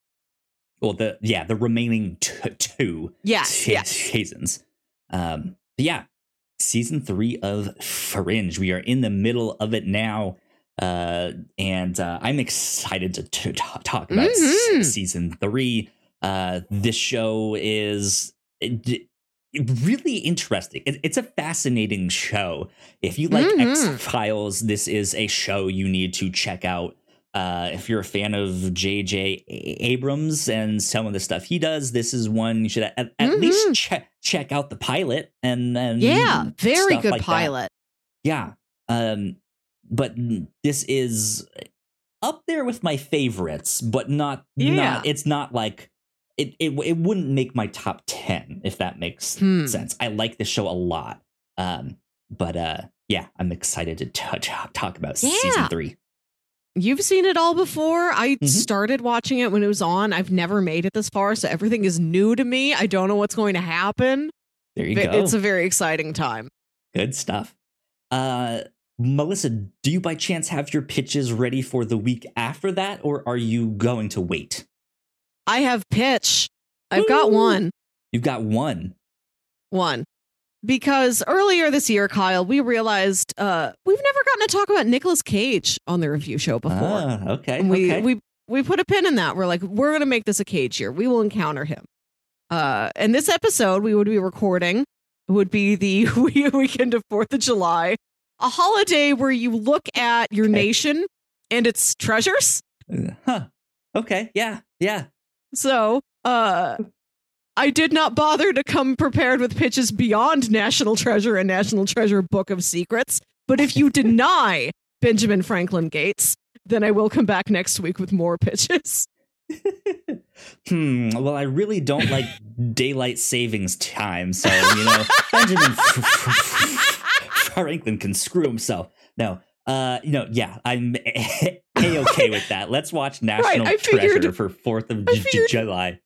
Well, the yeah, the remaining t- two Yes, yes. seasons. Um, yeah, season three of Fringe. We are in the middle of it now, uh, and uh, I'm excited to, to ta- talk about s- Mhm. season three. Uh, this show is it- really interesting. It- it's a fascinating show. If you like Mhm. X Files, this is a show you need to check out. Uh, if you're a fan of J.J. Abrams and some of the stuff he does, this is one you should at, at Mhm. least check check out the pilot and and Yeah, very good like that. pilot. Yeah. Um, but this is up there with my favorites, but not Yeah. not it's not like it, it it wouldn't make my top 10 if that makes Hmm. sense. I like this show a lot. Um, but uh yeah, I'm excited to t- t- talk about season Yeah. 3. You've seen it all before. I Mhm. started watching it when it was on. I've never made it this far, so everything is new to me. I don't know what's going to happen. There you Ve- go. It's a very exciting time. Good stuff. Uh Melissa, do you by chance have your pitches ready for the week after that or are you going to wait? I have pitch. I've got one. You've got one. One. Because earlier this year, Kyle, we realized uh, we've never gotten to talk about Nicolas Cage on the review show before. Ah, okay. And we okay. we we put a pin in that. We're like, we're gonna make this a Cage year. We will encounter him. Uh, and this episode we would be recording would be the weekend of Fourth of July, a holiday where you look at your Okay. nation and its treasures. Huh. Okay. Yeah. Yeah. So, uh, I did not bother to come prepared with pitches beyond National Treasure and National Treasure Book of Secrets. But if you deny Benjamin Franklin Gates, then I will come back next week with more pitches. hmm. Well, I really don't like daylight savings time, so you know Benjamin Franklin can screw himself. No. Uh. You know. Yeah. I'm a okay with that. Let's watch National I figured- Treasure for Fourth of I J- figured- July.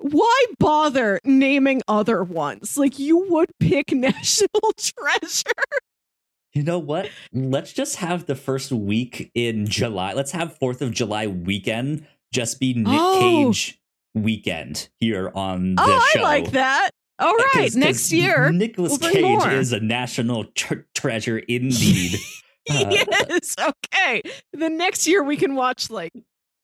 Why bother naming other ones? Like you would pick National Treasure. You know what? Let's just have the first week in July. Let's have Fourth of July weekend just be Nick Oh. Cage weekend here on the oh, show. I like that. All right, 'cause next year. Nicholas we'll Cage more. is a national tr- treasure indeed. Uh, yes. Okay. The next year we can watch like.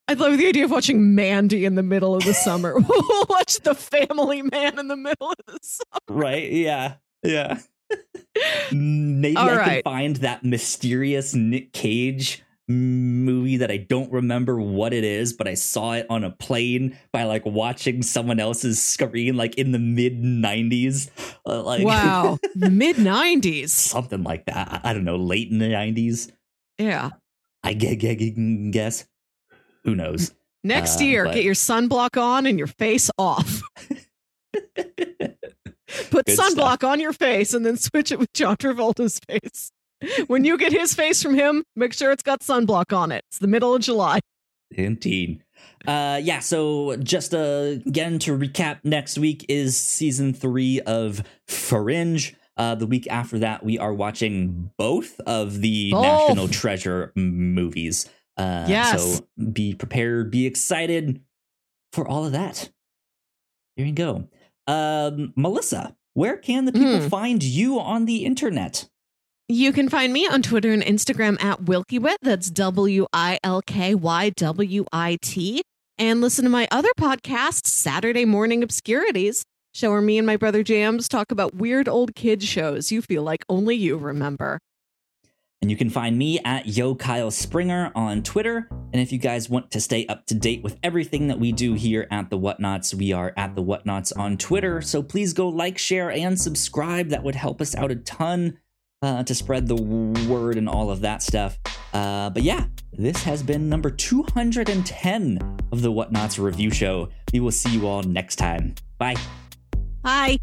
I love the idea of watching Mandy in the middle of the summer. we'll watch The Family Man in the middle of the summer. right? Yeah, yeah. Maybe All I right. can find that mysterious Nick Cage movie that I don't remember what it is, but I saw it on a plane by like watching someone else's screen, like in the mid '90s. Uh, like wow, mid '90s, something like that. I, I don't know, late in the '90s. Yeah, I guess. Who knows? Next uh, year, but... get your sunblock on and your face off. Put Good sunblock stuff. on your face and then switch it with John Travolta's face. When you get his face from him, make sure it's got sunblock on it. It's the middle of July. Indeed. Uh, yeah, so just uh, again to recap, next week is season three of Fringe. Uh, the week after that, we are watching both of the both. National Treasure movies. Uh, yes. So be prepared, be excited for all of that. There you go. Um, Melissa, where can the people mm. find you on the internet? You can find me on Twitter and Instagram at Wilkywit. That's W I L K Y W I T. And listen to my other podcast, Saturday Morning Obscurities, show where me and my brother Jams talk about weird old kid shows you feel like only you remember. And you can find me at Yo Kyle Springer on Twitter. And if you guys want to stay up to date with everything that we do here at the Whatnauts, we are at the Whatnauts on Twitter. So please go like, share, and subscribe. That would help us out a ton uh, to spread the word and all of that stuff. Uh, but yeah, this has been number 210 of the Whatnauts review show. We will see you all next time. Bye. Bye.